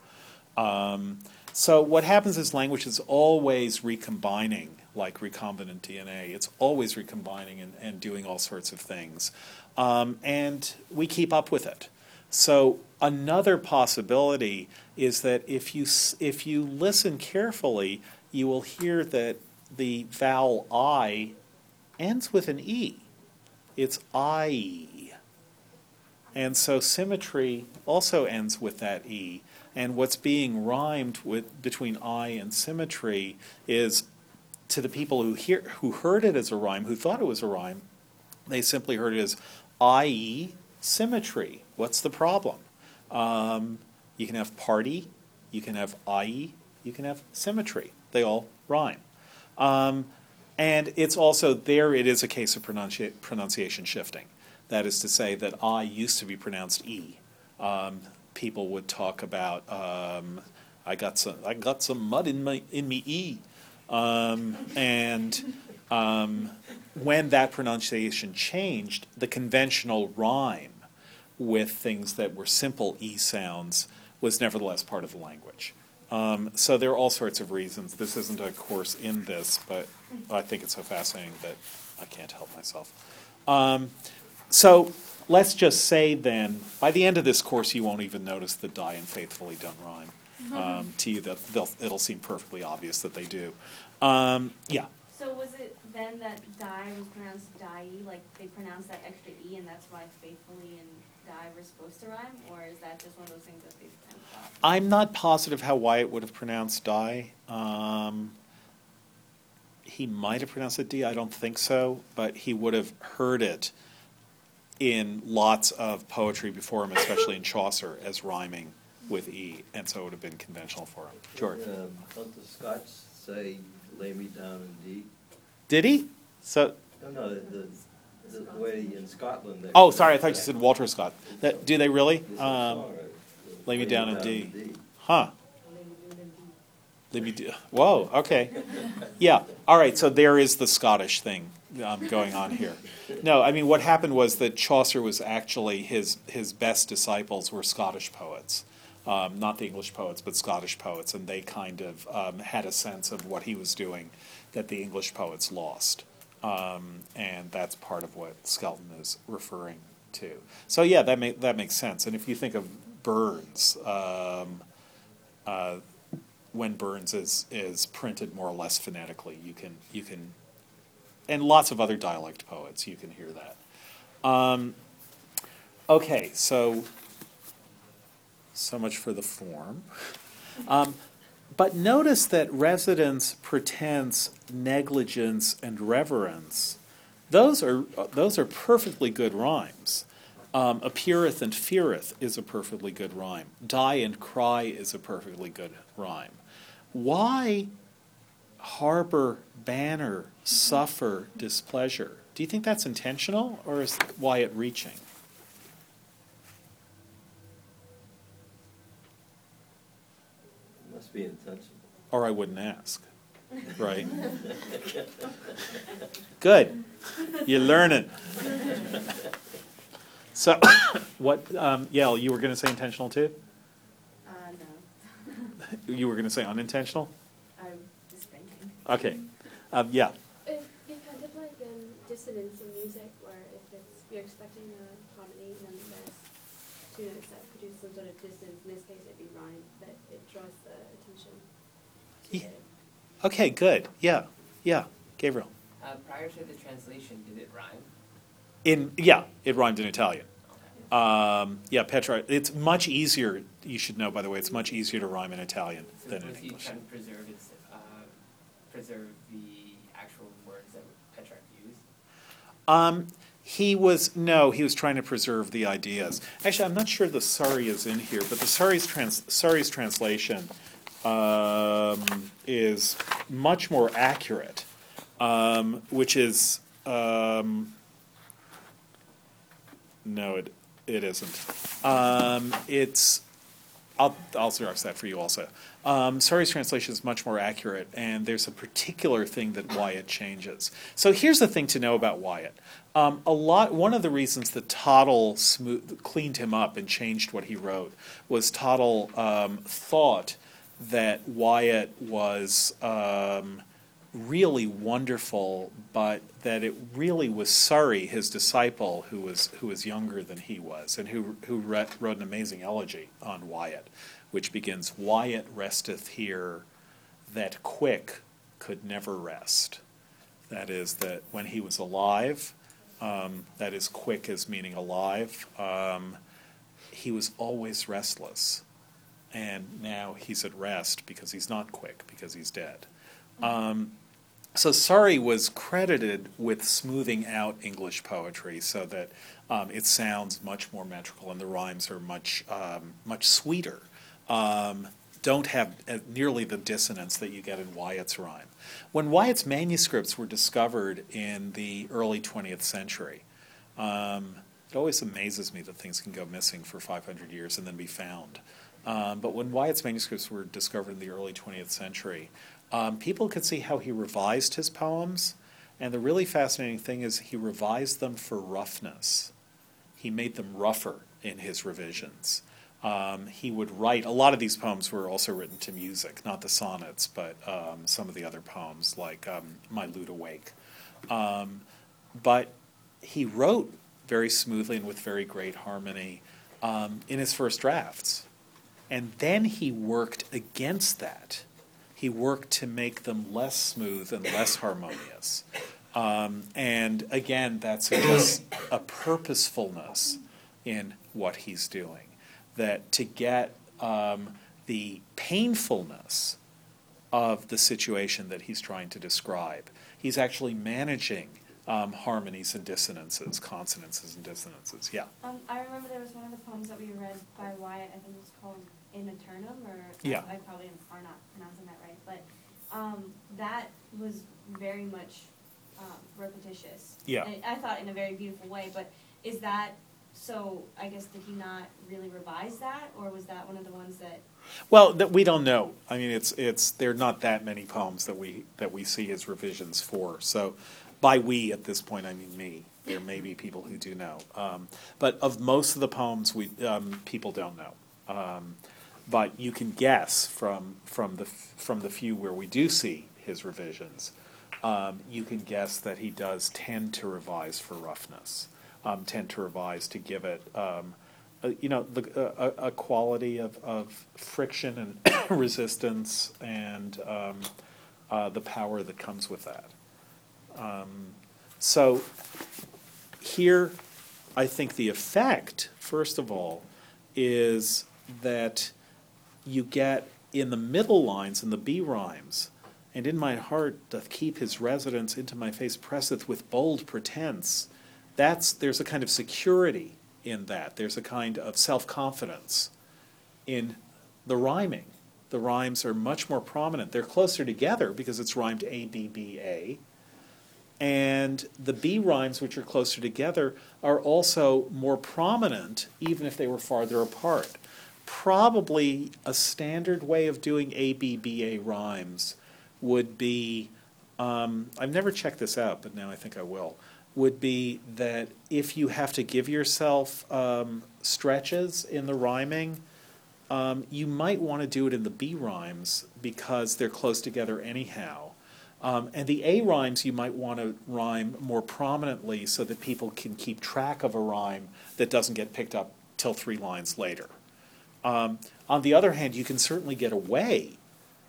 Um, so what happens is language is always recombining, like recombinant DNA. It's always recombining and, and doing all sorts of things, um, and we keep up with it. So another possibility is that if you if you listen carefully, you will hear that the vowel I ends with an e. It's I. And so symmetry also ends with that e. And what's being rhymed with between I and symmetry is to the people who hear who heard it as a rhyme, who thought it was a rhyme, they simply heard it as i.e. symmetry. What's the problem? Um, you can have party, you can have i.e., you can have symmetry. They all rhyme. Um, and it's also there, it is a case of pronunci- pronunciation shifting. That is to say, that I used to be pronounced E. Um, people would talk about, um, I, got some, I got some mud in, my, in me E. Um, and um, when that pronunciation changed, the conventional rhyme with things that were simple E sounds was nevertheless part of the language. Um, so there are all sorts of reasons. This isn't a course in this, but I think it's so fascinating that I can't help myself. Um, so let's just say then, by the end of this course, you won't even notice that die and faithfully don't rhyme. Um, to you, that it'll seem perfectly obvious that they do. Um, yeah. So was it then that die was pronounced die, like they pronounced that extra e and that's why faithfully and die were supposed to rhyme? Or is that just one of those things that they kind of thought? I'm not positive how Wyatt would have pronounced die. Um, he might have pronounced it D. I don't think so, but he would have heard it in lots of poetry before him, especially in Chaucer, as rhyming with E, and so it would have been conventional for him. George, Um, Don't the Scots say, lay me down in D? did he? So, No, no, the, the the way in Scotland. they- oh, sorry, I thought you said Walter Scott. That, do they really? Um? Lay Me Down in D. Huh. Let me do, whoa, okay. Yeah, all right, so there is the Scottish thing um, going on here. No, I mean, what happened was that Chaucer was actually, his, his best disciples were Scottish poets. Um, not the English poets, but Scottish poets, and they kind of um, had a sense of what he was doing that the English poets lost. Um, and that's part of what Skelton is referring to. So yeah, that make, that makes sense. And if you think of Burns, um, uh, when Burns is is printed more or less phonetically, you can you can, and lots of other dialect poets, you can hear that. Um, okay, so so much for the form. Um, but notice that residence, pretense, negligence, and reverence, those are those are perfectly good rhymes. Um, appeareth and feareth is a perfectly good rhyme. Die and cry is a perfectly good rhyme. Why harbor, banner, suffer displeasure? Do you think that's intentional, or is Wyatt reaching? Must be intentional. Or I wouldn't ask, right? Good, you're learning. So, what? Um, Yael, you were going to say intentional too. Uh, no, You were going to say unintentional. I'm just thinking. Okay, um, yeah. It, it kind of like um, dissonance in music, where if it's you're expecting a harmony, and then there's two notes that produce some sort of dissonance. In this case, it'd be rhyme, but it draws the attention to Yeah. it. Okay, good. Yeah, yeah. Gabriel. Uh, prior to the translation, did it rhyme? In yeah, it rhymed in Italian. Um, yeah, Petra. It's much easier. You should know, by the way, it's much easier to rhyme in Italian So than in English. preserve its, uh, preserve the actual words that Petrarch used? Um, he was no, he was trying to preserve the ideas. Actually, I'm not sure the Surrey is in here, but the Surrey's trans, Surrey's translation um, is much more accurate, um, which is um, no, it it isn't. Um, it's I'll I'll Xerox that for you also. Um, Surrey's translation is much more accurate, and there's a particular thing that Wyatt changes. So here's the thing to know about Wyatt. Um, a lot. One of the reasons that Tottel smooth, cleaned him up and changed what he wrote was Tottel um, thought that Wyatt was um, really wonderful, but that it really was Surrey, his disciple, who was who was younger than he was, and who who re- wrote an amazing elegy on Wyatt, which begins, "Wyatt resteth here, that quick could never rest." That is that when he was alive, um, that is quick as meaning alive. Um, he was always restless, and now he's at rest because he's not quick because he's dead. Um, so Surrey was credited with smoothing out English poetry so that um, it sounds much more metrical and the rhymes are much um, much sweeter. Um, don't have uh, nearly the dissonance that you get in Wyatt's rhyme. When Wyatt's manuscripts were discovered in the early 20th century, um, it always amazes me that things can go missing for 500 years and then be found. Um, but when Wyatt's manuscripts were discovered in the early 20th century, um, people could see how he revised his poems. And the really fascinating thing is he revised them for roughness. He made them rougher in his revisions. Um, he would write, a lot of these poems were also written to music, not the sonnets, but um, some of the other poems, like um, My Lute Awake. Um, but he wrote very smoothly and with very great harmony um, in his first drafts. And then he worked against that. He worked to make them less smooth and less harmonious. Um, and again, that's just a purposefulness in what he's doing. That to get um, the painfulness of the situation that he's trying to describe, he's actually managing um, harmonies and dissonances, consonances and dissonances. Yeah. Um, I remember there was one of the poems that we read by Wyatt, I think it was called In Aeternum, or Yeah. I probably are not pronouncing that right, but um, that was very much um, repetitious. Yeah. And I thought in a very beautiful way, but is that so? I guess did he not really revise that, or was that one of the ones that? Well, that we don't know. I mean, it's it's there are not that many poems that we that we see his revisions for. So, by we at this point, I mean me. There may be people who do know, um, but of most of the poems, we um, people don't know. Um, but you can guess from from the from the few where we do see his revisions. Um, you can guess that he does tend to revise for roughness, um, tend to revise to give it. Um, uh, you know, the, a, a quality of, of friction and resistance and um, uh, the power that comes with that. Um, so here, I think the effect, first of all, is that you get in the middle lines, in the B rhymes, and in my heart doth keep his residence, into my face presseth with bold pretense. That's there's a kind of security in that. There's a kind of self-confidence in the rhyming. The rhymes are much more prominent. They're closer together because it's rhymed A B B A. And the B rhymes, which are closer together, are also more prominent, even if they were farther apart. Probably a standard way of doing A B B A rhymes would be um, I've never checked this out, but now I think I will. Would be that if you have to give yourself um, stretches in the rhyming, um, you might want to do it in the B rhymes because they're close together anyhow. Um, and the A rhymes you might want to rhyme more prominently so that people can keep track of a rhyme that doesn't get picked up till three lines later. Um, on the other hand, you can certainly get away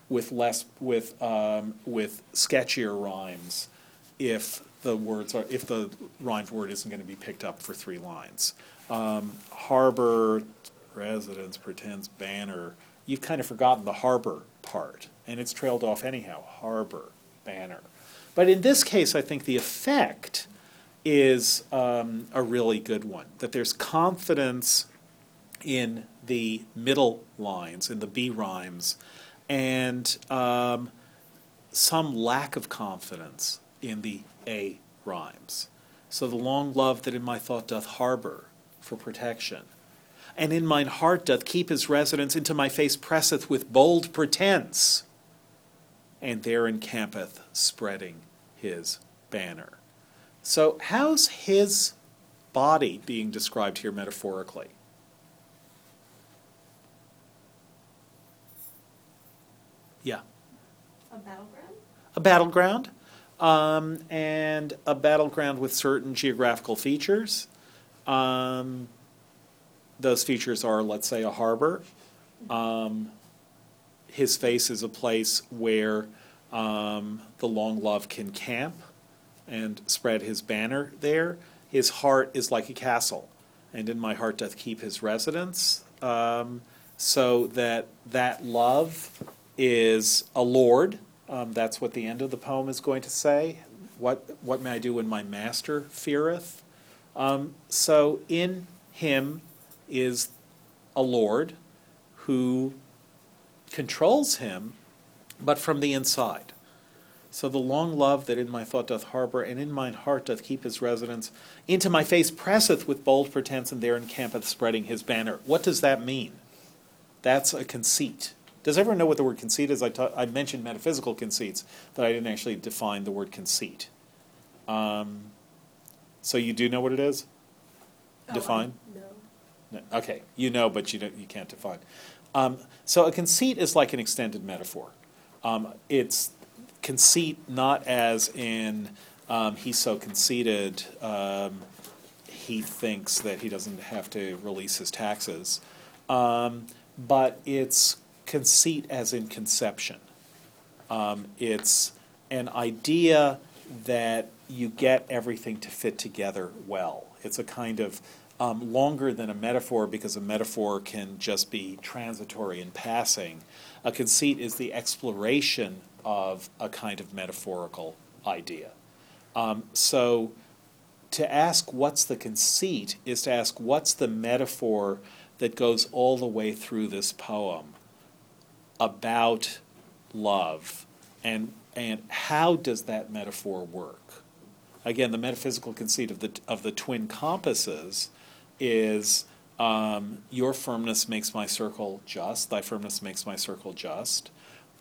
with less with um, with sketchier rhymes if the words are if the rhymed word isn't going to be picked up for three lines. Um, harbor, residence, pretends, banner. You've kind of forgotten the harbor part, and it's trailed off anyhow. Harbor, banner. But in this case, I think the effect is um, a really good one. That there's confidence in the middle lines, in the B rhymes, and um, some lack of confidence in the A rhymes. So the long love that in my thought doth harbor for protection, and in mine heart doth keep his residence, into my face presseth with bold pretense, and there encampeth spreading his banner. So, how's his body being described here metaphorically? Yeah. A battleground? a battleground, um, and a battleground with certain geographical features. Um, those features are, let's say, a harbor. Um, his face is a place where um, the long love can camp and spread his banner there. His heart is like a castle, and in my heart doth keep his residence. Um, so that that love is a lord. Um, that's what the end of the poem is going to say. What what may I do when my master feareth? Um, so in him is a lord who controls him, but from the inside. So the long love that in my thought doth harbor, and in mine heart doth keep his residence, into my face presseth with bold pretense, and there encampeth spreading his banner. What does that mean? That's a conceit. Does everyone know what the word conceit is? I, ta- I mentioned metaphysical conceits, but I didn't actually define the word conceit. Um, so you do know what it is? Oh, Define? No. No, Okay, you know, but you don't, you can't define. Um, so a conceit is like an extended metaphor. Um, it's conceit not as in um, he's so conceited, um, he thinks that he doesn't have to release his taxes, um, but it's conceit as in conception. Um, it's an idea that you get everything to fit together well. It's a kind of um, longer than a metaphor because a metaphor can just be transitory and passing. A conceit is the exploration of a kind of metaphorical idea. Um, so to ask what's the conceit is to ask what's the metaphor that goes all the way through this poem about love and and how does that metaphor work? Again the metaphysical conceit of the of the twin compasses is um, your firmness makes my circle just thy firmness makes my circle just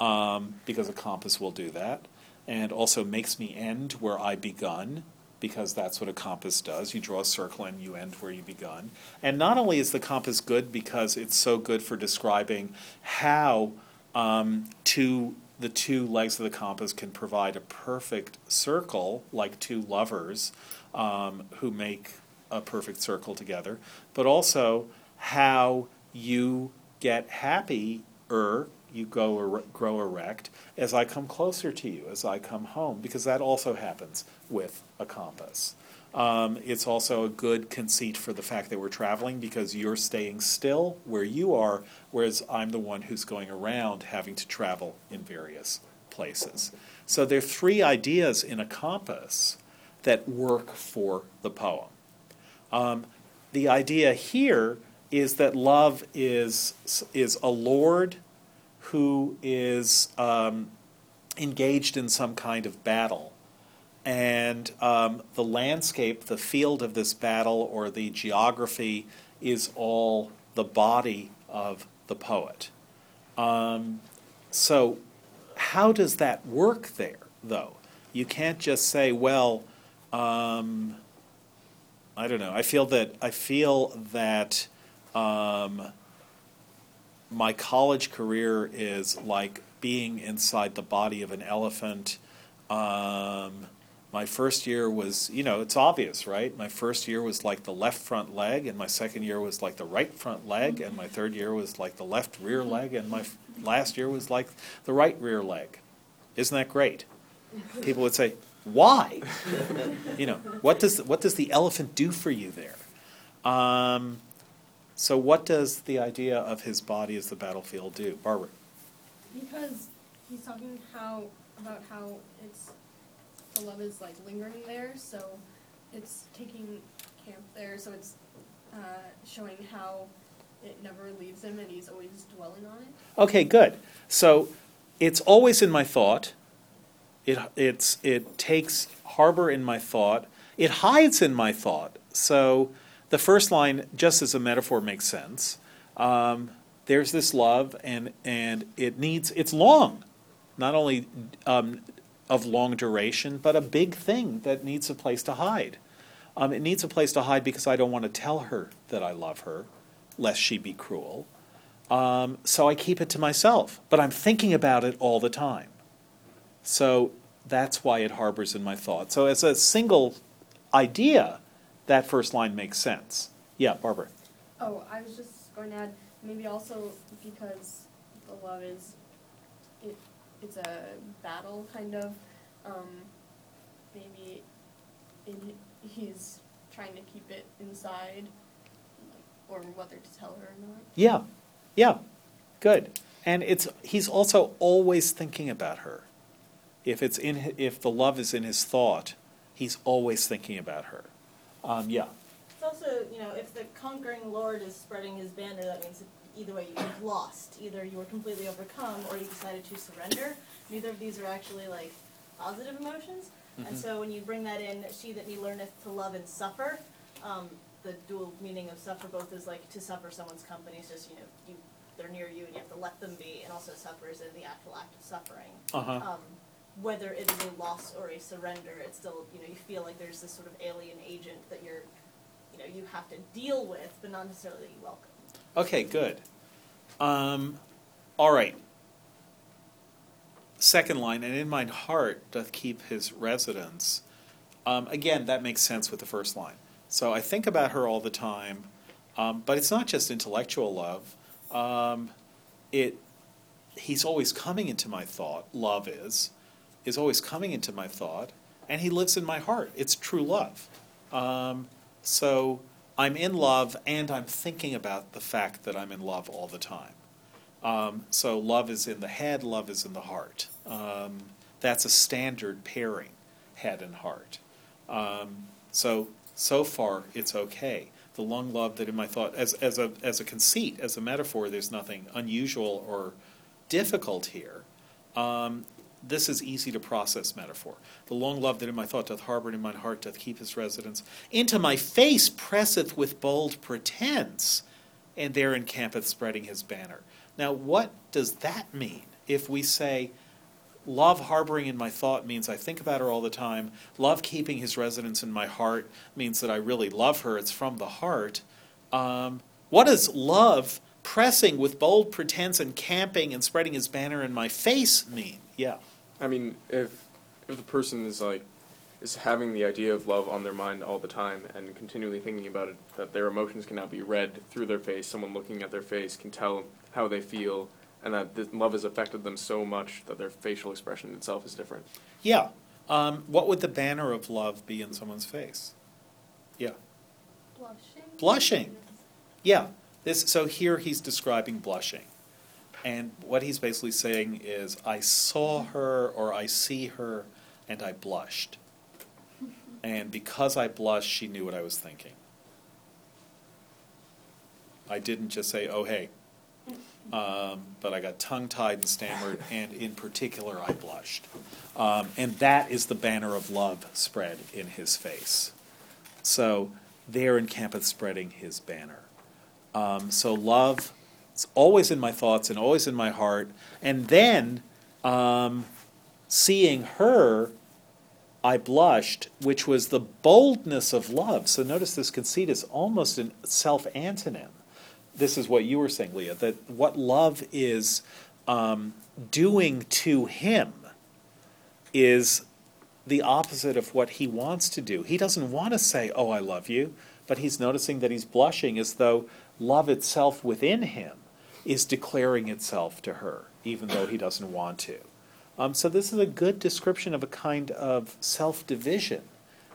um, because a compass will do that and also makes me end where i begun because that's what a compass does. You draw a circle and you end where you begun. And not only is the compass good because it's so good for describing how um, two the two legs of the compass can provide a perfect circle, like two lovers um, who make a perfect circle together, but also how you get happier, you go er- grow erect as I come closer to you, as I come home, because that also happens with a compass. Um, it's also a good conceit for the fact that we're traveling because you're staying still where you are, whereas I'm the one who's going around having to travel in various places. So there are three ideas in a compass that work for the poem. Um, the idea here is that love is is a lord who is um, engaged in some kind of battle. And um, the landscape, the field of this battle, or the geography is all the body of the poet. Um, so, how does that work there, though? You can't just say, well, um, I don't know. I feel that I feel that um, my college career is like being inside the body of an elephant. My first year was, you know, it's obvious, right? My first year was like the left front leg, and my second year was like the right front leg, and my third year was like the left rear leg, and my f- last year was like the right rear leg. Isn't that great? People would say, "Why?" you know, what does what does the elephant do for you there? Um, so, what does the idea of his body as the battlefield do, Barbara? Because he's talking how about how it's the love is like lingering there, so it's taking camp there, so it's uh, showing how it never leaves him and he's always dwelling on it. Okay, good. So, it's always in my thought. It it's it takes harbor in my thought. It hides in my thought. So, the first line, just as a metaphor, makes sense. Um, there's this love, and and it needs it's long, not only um, of long duration, but a big thing that needs a place to hide. Um, it needs a place to hide because I don't want to tell her that I love her, lest she be cruel. Um, so I keep it to myself, but I'm thinking about it all the time. So that's why it harbors in my thought. So as a single idea, that first line makes sense. Yeah, Barbara. Oh, I was just going to add maybe also because the love is it's a battle kind of um, maybe in, he's trying to keep it inside like, or whether to tell her or not. Yeah, yeah, good. And it's he's also always thinking about her. If it's in if the love is in his thought, he's always thinking about her. Um, yeah. It's also, you know, if the conquering lord is spreading his banner, that means that either way you've lost. Either you were completely overcome or you decided to surrender. Neither of these are actually like positive emotions. And Mhm. so when you bring that in, she that me learneth to love and suffer, um, the dual meaning of suffer both is like to suffer someone's company is just, you know, you they're near you and you have to let them be, and also suffer is in the actual act of suffering. Uh-huh. Um, whether it is a loss or a surrender, it's still, you know, you feel like there's this sort of alien agent that you're you know, you have to deal with, but not necessarily welcome. Okay, good. Um, all right. Second line, and in mine heart doth keep his residence. Um, again, that makes sense with the first line. So I think about her all the time, um, but it's not just intellectual love. Um, it, he's always coming into my thought. Love is, is always coming into my thought, and he lives in my heart. It's true love. Um, so I'm in love, and I'm thinking about the fact that I'm in love all the time. Um, so love is in the head, love is in the heart. Um, that's a standard pairing, head and heart. Um, so so far it's okay. The long love that in my thought, as as a as a conceit, as a metaphor, there's nothing unusual or difficult here. Um, this is easy to process metaphor. The long love that in my thought doth harbor, and in mine heart doth keep his residence. Into my face presseth with bold pretense, and there encampeth spreading his banner. Now, what does that mean if we say, love harboring in my thought means I think about her all the time, love keeping his residence in my heart means that I really love her, it's from the heart? Um, what does love pressing with bold pretense and camping and spreading his banner in my face mean? Yeah. I mean, if if the person is like is having the idea of love on their mind all the time and continually thinking about it, that their emotions can now be read through their face. Someone looking at their face can tell how they feel, and that this love has affected them so much that their facial expression itself is different. Yeah. Um, what would the banner of love be in someone's face? Yeah. Blushing. Blushing. Yeah. This, so here he's describing blushing. And what he's basically saying is, I saw her or I see her and I blushed. And because I blushed, she knew what I was thinking. I didn't just say, oh, hey. Um, but I got tongue tied and stammered, and in particular, I blushed. Um, and that is the banner of love spread in his face. So there encampeth spreading his banner. Um, so love is always in my thoughts and always in my heart. And then um, seeing her, I blushed, which was the boldness of love. So notice this conceit is almost a self antonym. This is what you were saying, Leah, that what love is um, doing to him is the opposite of what he wants to do. He doesn't want to say, Oh, I love you, but he's noticing that he's blushing as though love itself within him is declaring itself to her, even though he doesn't want to. Um, so, this is a good description of a kind of self division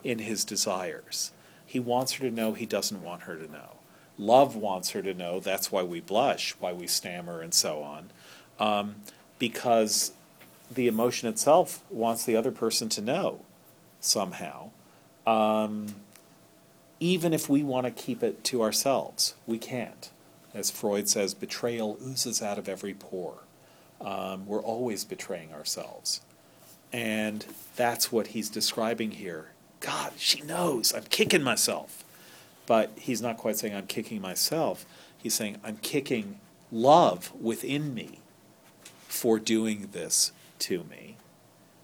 in his desires. He wants her to know, he doesn't want her to know. Love wants her to know, that's why we blush, why we stammer, and so on. Um, because the emotion itself wants the other person to know somehow. Um, even if we want to keep it to ourselves, we can't. As Freud says, betrayal oozes out of every pore. Um, we're always betraying ourselves. And that's what he's describing here. God, she knows. I'm kicking myself. But he's not quite saying I'm kicking myself. He's saying I'm kicking love within me for doing this to me.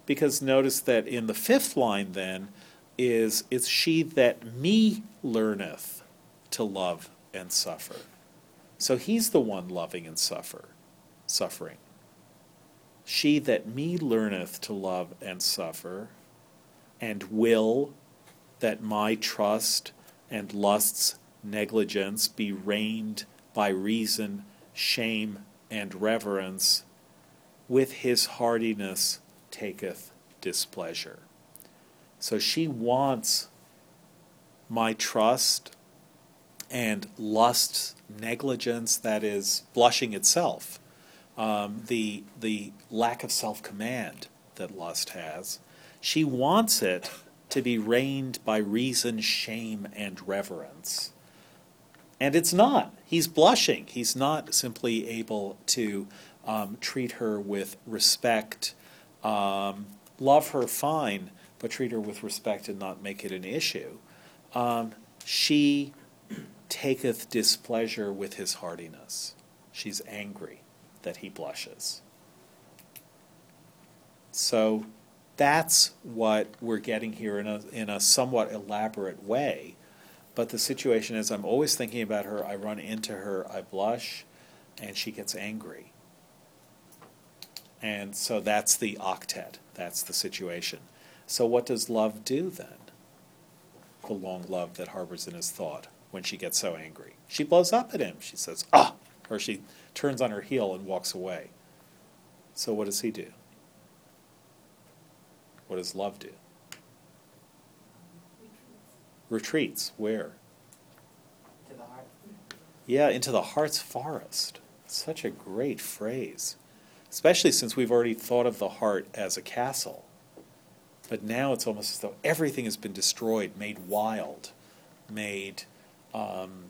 Because notice that in the fifth line, then, is it's she that me learneth to love and suffer. So he's the one loving and suffer, suffering. She that me learneth to love and suffer, and will that my trust and lust's negligence be reined by reason, shame, and reverence, with his hardiness taketh displeasure. So she wants my trust and lust, negligence, that is, blushing itself, um, the, the lack of self command that lust has. She wants it to be reined by reason, shame, and reverence. And it's not. He's blushing. He's not simply able to um, treat her with respect, um, love her fine, but treat her with respect and not make it an issue. Um, she taketh displeasure with his hardiness. She's angry that he blushes. So that's what we're getting here in a, in a somewhat elaborate way. But the situation is, I'm always thinking about her. I run into her, I blush, and she gets angry. And so that's the octet. That's the situation. So what does love do then? The long love that harbors in his thought when she gets so angry. She blows up at him. She says, ah, or she turns on her heel and walks away. So what does he do? What does love do? Retreats. Where? To the heart. Yeah, into the heart's forest. Such a great phrase. Especially since we've already thought of the heart as a castle. But now it's almost as though everything has been destroyed, made wild, made um,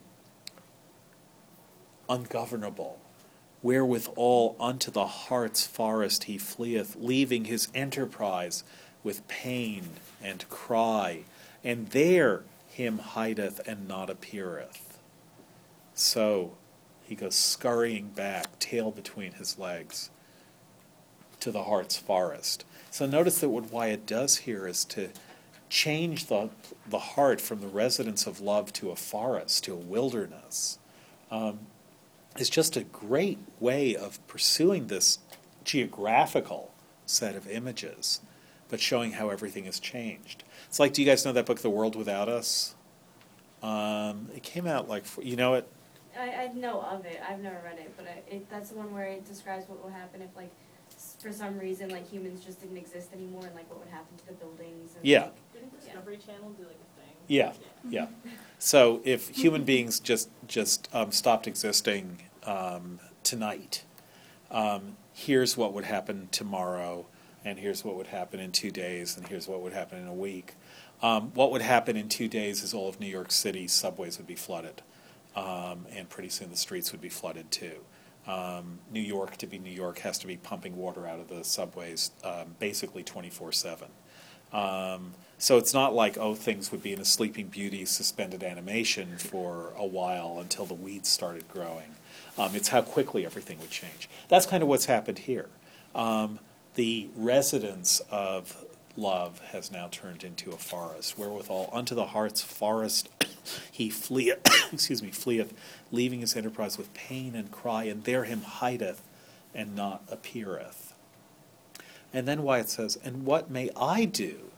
ungovernable. Wherewithal unto the heart's forest he fleeth, leaving his enterprise with pain and cry, and there him hideth and not appeareth. So he goes scurrying back, tail between his legs, to the heart's forest. So notice that what Wyatt does here is to change the, the heart from the residence of love to a forest, to a wilderness. Um, is just a great way of pursuing this geographical set of images, but showing how everything has changed. It's like, do you guys know that book, The World Without Us? Um, it came out like, you know it? I, I know of it, I've never read it, but I, it, that's the one where it describes what will happen if like, for some reason, like humans just didn't exist anymore and like what would happen to the buildings and Yeah. like, Didn't Discovery Channel do like a thing? Yeah, yeah. So if human beings just just um, stopped existing um, tonight, um, here's what would happen tomorrow, and here's what would happen in two days, and here's what would happen in a week. Um, what would happen in two days is all of New York City's subways would be flooded, um, and pretty soon the streets would be flooded too. Um, New York, to be New York, has to be pumping water out of the subways um, basically 24 7. Um, so it's not like, oh, things would be in a Sleeping Beauty suspended animation for a while until the weeds started growing. Um, it's how quickly everything would change. That's kind of what's happened here. Um, the residence of love has now turned into a forest, wherewithal unto the heart's forest he fleeth, excuse me, fleeth, leaving his enterprise with pain and cry, and there him hideth and not appeareth. And then Wyatt says, And what may I do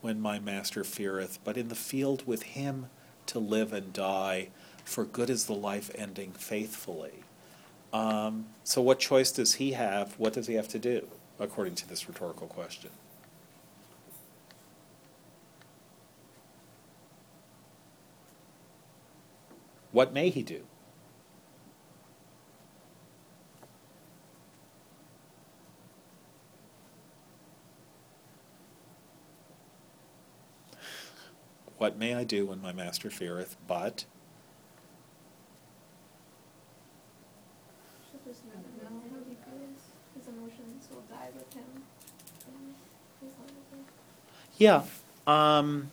when my master feareth, but in the field with him to live and die, for good is the life ending faithfully. Um, so, what choice does he have? What does he have to do, according to this rhetorical question? What may he do? What may I do when my master feareth, but Should just let know how he feels. His emotions will die with him. And he's not okay. Yeah, um,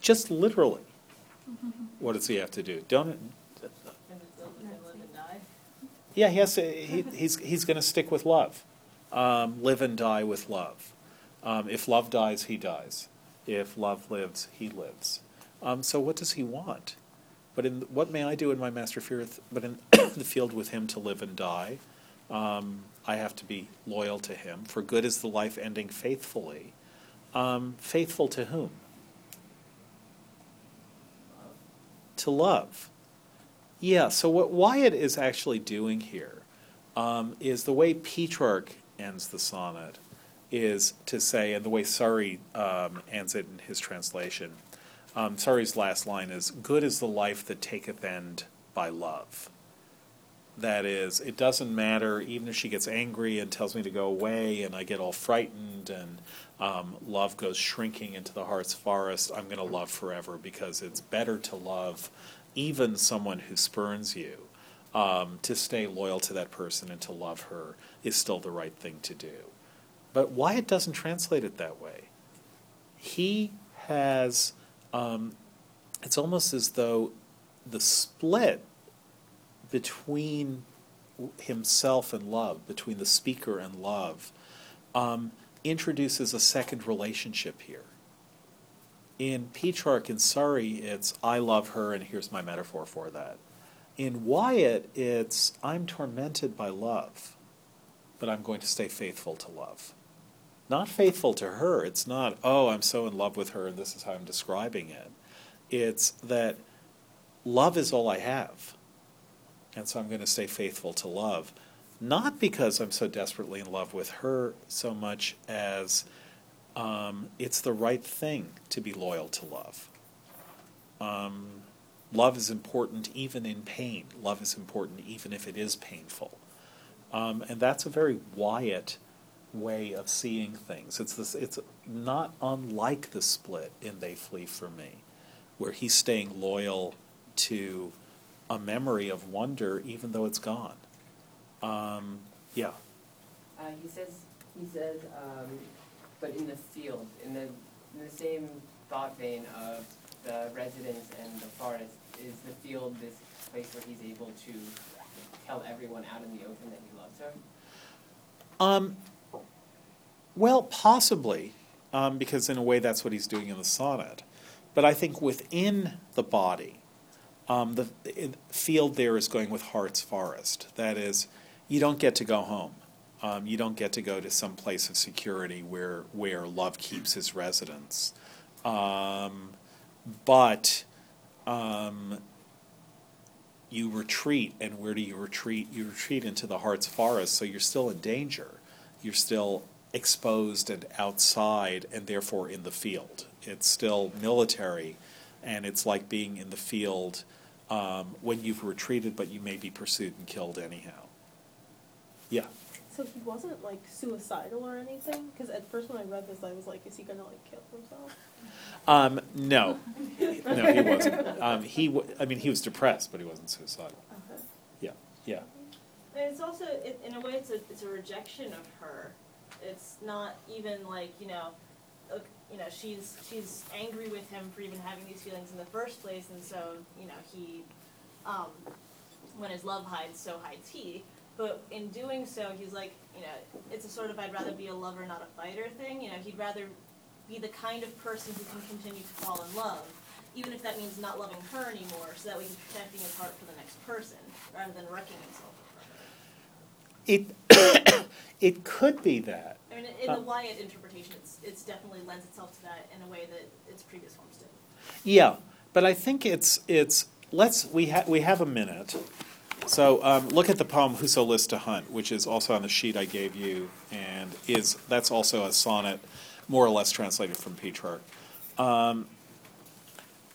just literally. What does he have to do? Don't. And it's still the same live and die? Yeah, he has to. He, he's he's going to stick with love, um, live and die with love. Um, if love dies, he dies. If love lives, he lives. Um, so what does he want? But in what may I do in my master feareth? But in the field with him to live and die, um, I have to be loyal to him. For good is the life ending faithfully. Um, faithful to whom? To love. Yeah, so what Wyatt is actually doing here um, is the way Petrarch ends the sonnet is to say, and the way Surrey um, ends it in his translation, um, Surrey's last line is, Good is the life that taketh end by love. That is, it doesn't matter, even if she gets angry and tells me to go away, and I get all frightened, and um, love goes shrinking into the heart's forest, I'm going to love forever because it's better to love even someone who spurns you. Um, to stay loyal to that person and to love her is still the right thing to do. But Wyatt doesn't translate it that way. He has, um, it's almost as though the split between himself and love, between the speaker and love, um, introduces a second relationship here. In Petrarch and Surrey, it's I love her, and here's my metaphor for that. In Wyatt, it's I'm tormented by love, but I'm going to stay faithful to love. Not faithful to her. It's not, oh, I'm so in love with her, and this is how I'm describing it. It's that love is all I have. And so I'm going to stay faithful to love. Not because I'm so desperately in love with her so much as um, it's the right thing to be loyal to love. Um, love is important even in pain. Love is important even if it is painful. Um, and that's a very Wyatt way of seeing things. It's this. It's not unlike the split in They Flee from Me, where he's staying loyal to a memory of wonder even though it's gone. Um, yeah. Uh, he says, he says, um, but in the field, in the, in the same thought vein of the residence and the forest, is the field this place where he's able to tell everyone out in the open that he loves her? Um, well, possibly, um, because in a way that's what he's doing in the sonnet. But I think within the body, um, the it, field there is going with heart's forest. That is, you don't get to go home. Um, you don't get to go to some place of security where where love keeps his residence. Um, but um, you retreat, and where do you retreat? You retreat into the heart's forest, so you're still in danger. You're still exposed and outside, and therefore in the field. It's still military, and it's like being in the field um, when you've retreated, but you may be pursued and killed anyhow. Yeah. So he wasn't like suicidal or anything? Because at first when I read this, I was like, is he gonna like kill himself? Um, no, no, he wasn't. Um, he, w- I mean, he was depressed, but he wasn't suicidal. Okay. Yeah, yeah. And it's also, it, in a way, it's a it's a rejection of her. It's not even like you know, you know, she's she's angry with him for even having these feelings in the first place, and so you know he, um, when his love hides, so hides he. But in doing so, he's like, you know, it's a sort of I'd rather be a lover, not a fighter thing. You know, he'd rather be the kind of person who can continue to fall in love, even if that means not loving her anymore, so that way he's protecting his heart for the next person, rather than wrecking himself. It, it could be that. I mean, in the Wyatt interpretation, it's, it's definitely lends itself to that in a way that its previous forms did. Yeah, but I think it's it's let's we have we have a minute. So um, look at the poem "Whoso Lists to Hunt," which is also on the sheet I gave you, and is that's also a sonnet, more or less translated from Petrarch. Um,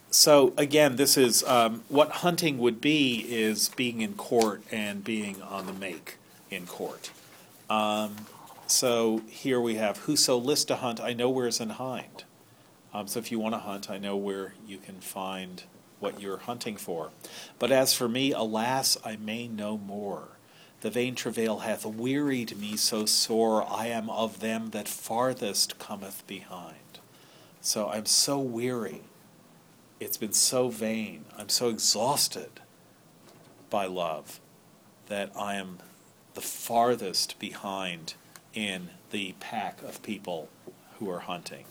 so again, this is um, what hunting would be: is being in court and being on the make in court. Um, so here we have "Whoso list to hunt, I know where's in hind." Um, so if you want to hunt, I know where you can find what you're hunting for. But as for me, alas, I may no more. The vain travail hath wearied me so sore, I am of them that farthest cometh behind. So I'm so weary. It's been so vain. I'm so exhausted by love that I am the farthest behind in the pack of people who are hunting.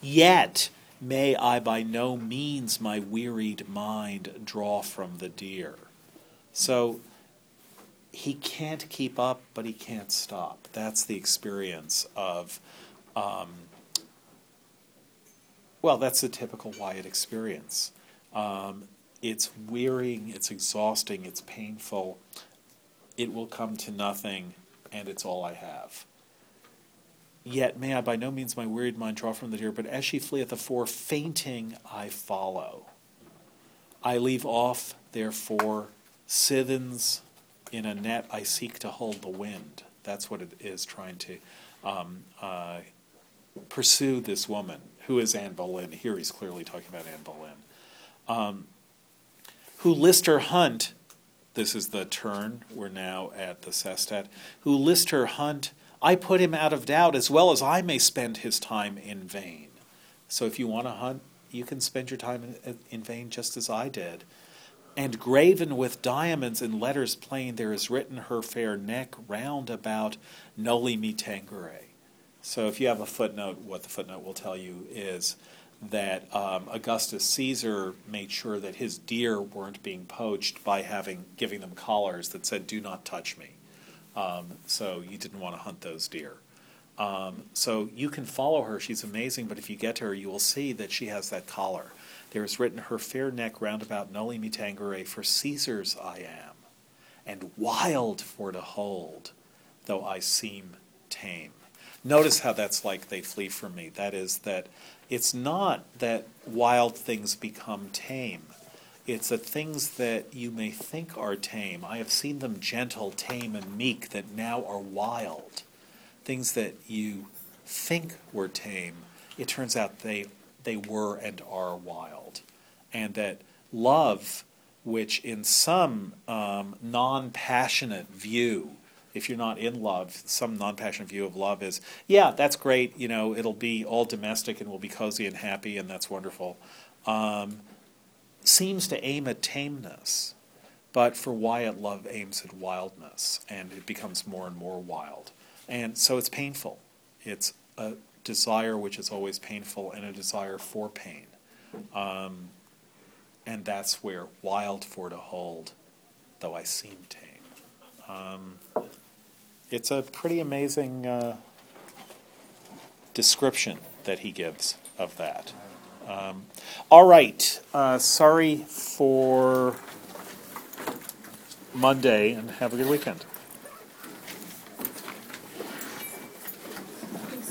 Yet may I by no means my wearied mind draw from the deer. So he can't keep up, but he can't stop. That's the experience of, um, well, that's the typical Wyatt experience. Um, it's wearying, it's exhausting, it's painful. It will come to nothing, and it's all I have. Yet may I by no means my wearied mind draw from the deer, but as she fleeth afore, fainting I follow. I leave off, therefore, sithens in a net I seek to hold the wind. That's what it is trying to um, uh, pursue this woman, who is Anne Boleyn. Here he's clearly talking about Anne Boleyn. Um, who list her hunt, this is the turn, we're now at the sestet, who list her hunt I put him out of doubt as well as I may spend his time in vain. So if you want to hunt, you can spend your time in, in vain just as I did. And graven with diamonds in letters plain, there is written her fair neck round about noli me tangere. So if you have a footnote, what the footnote will tell you is that um, Augustus Caesar made sure that his deer weren't being poached by having giving them collars that said "Do not touch me." Um, so you didn't want to hunt those deer. Um, so you can follow her; she's amazing. But if you get to her, you will see that she has that collar. There is written, "Her fair neck round about noli me tangere, for Caesar's I am, and wild for to hold, though I seem tame." Notice how that's like they flee from me. That is that it's not that wild things become tame. It's that things that you may think are tame. I have seen them gentle, tame, and meek that now are wild. Things that you think were tame, it turns out they they were and are wild. And that love, which in some um, non passionate view, if you're not in love, some non passionate view of love is, yeah, that's great, you know, it'll be all domestic and we'll be cozy and happy and that's wonderful, um, seems to aim at tameness. But for Wyatt, love aims at wildness and it becomes more and more wild. And so it's painful. It's a desire which is always painful and a desire for pain. Um, and that's where wild for to hold, though I seem tame. Um, it's a pretty amazing uh, description that he gives of that. Um, all right. Uh, sorry for Monday, and have a good weekend.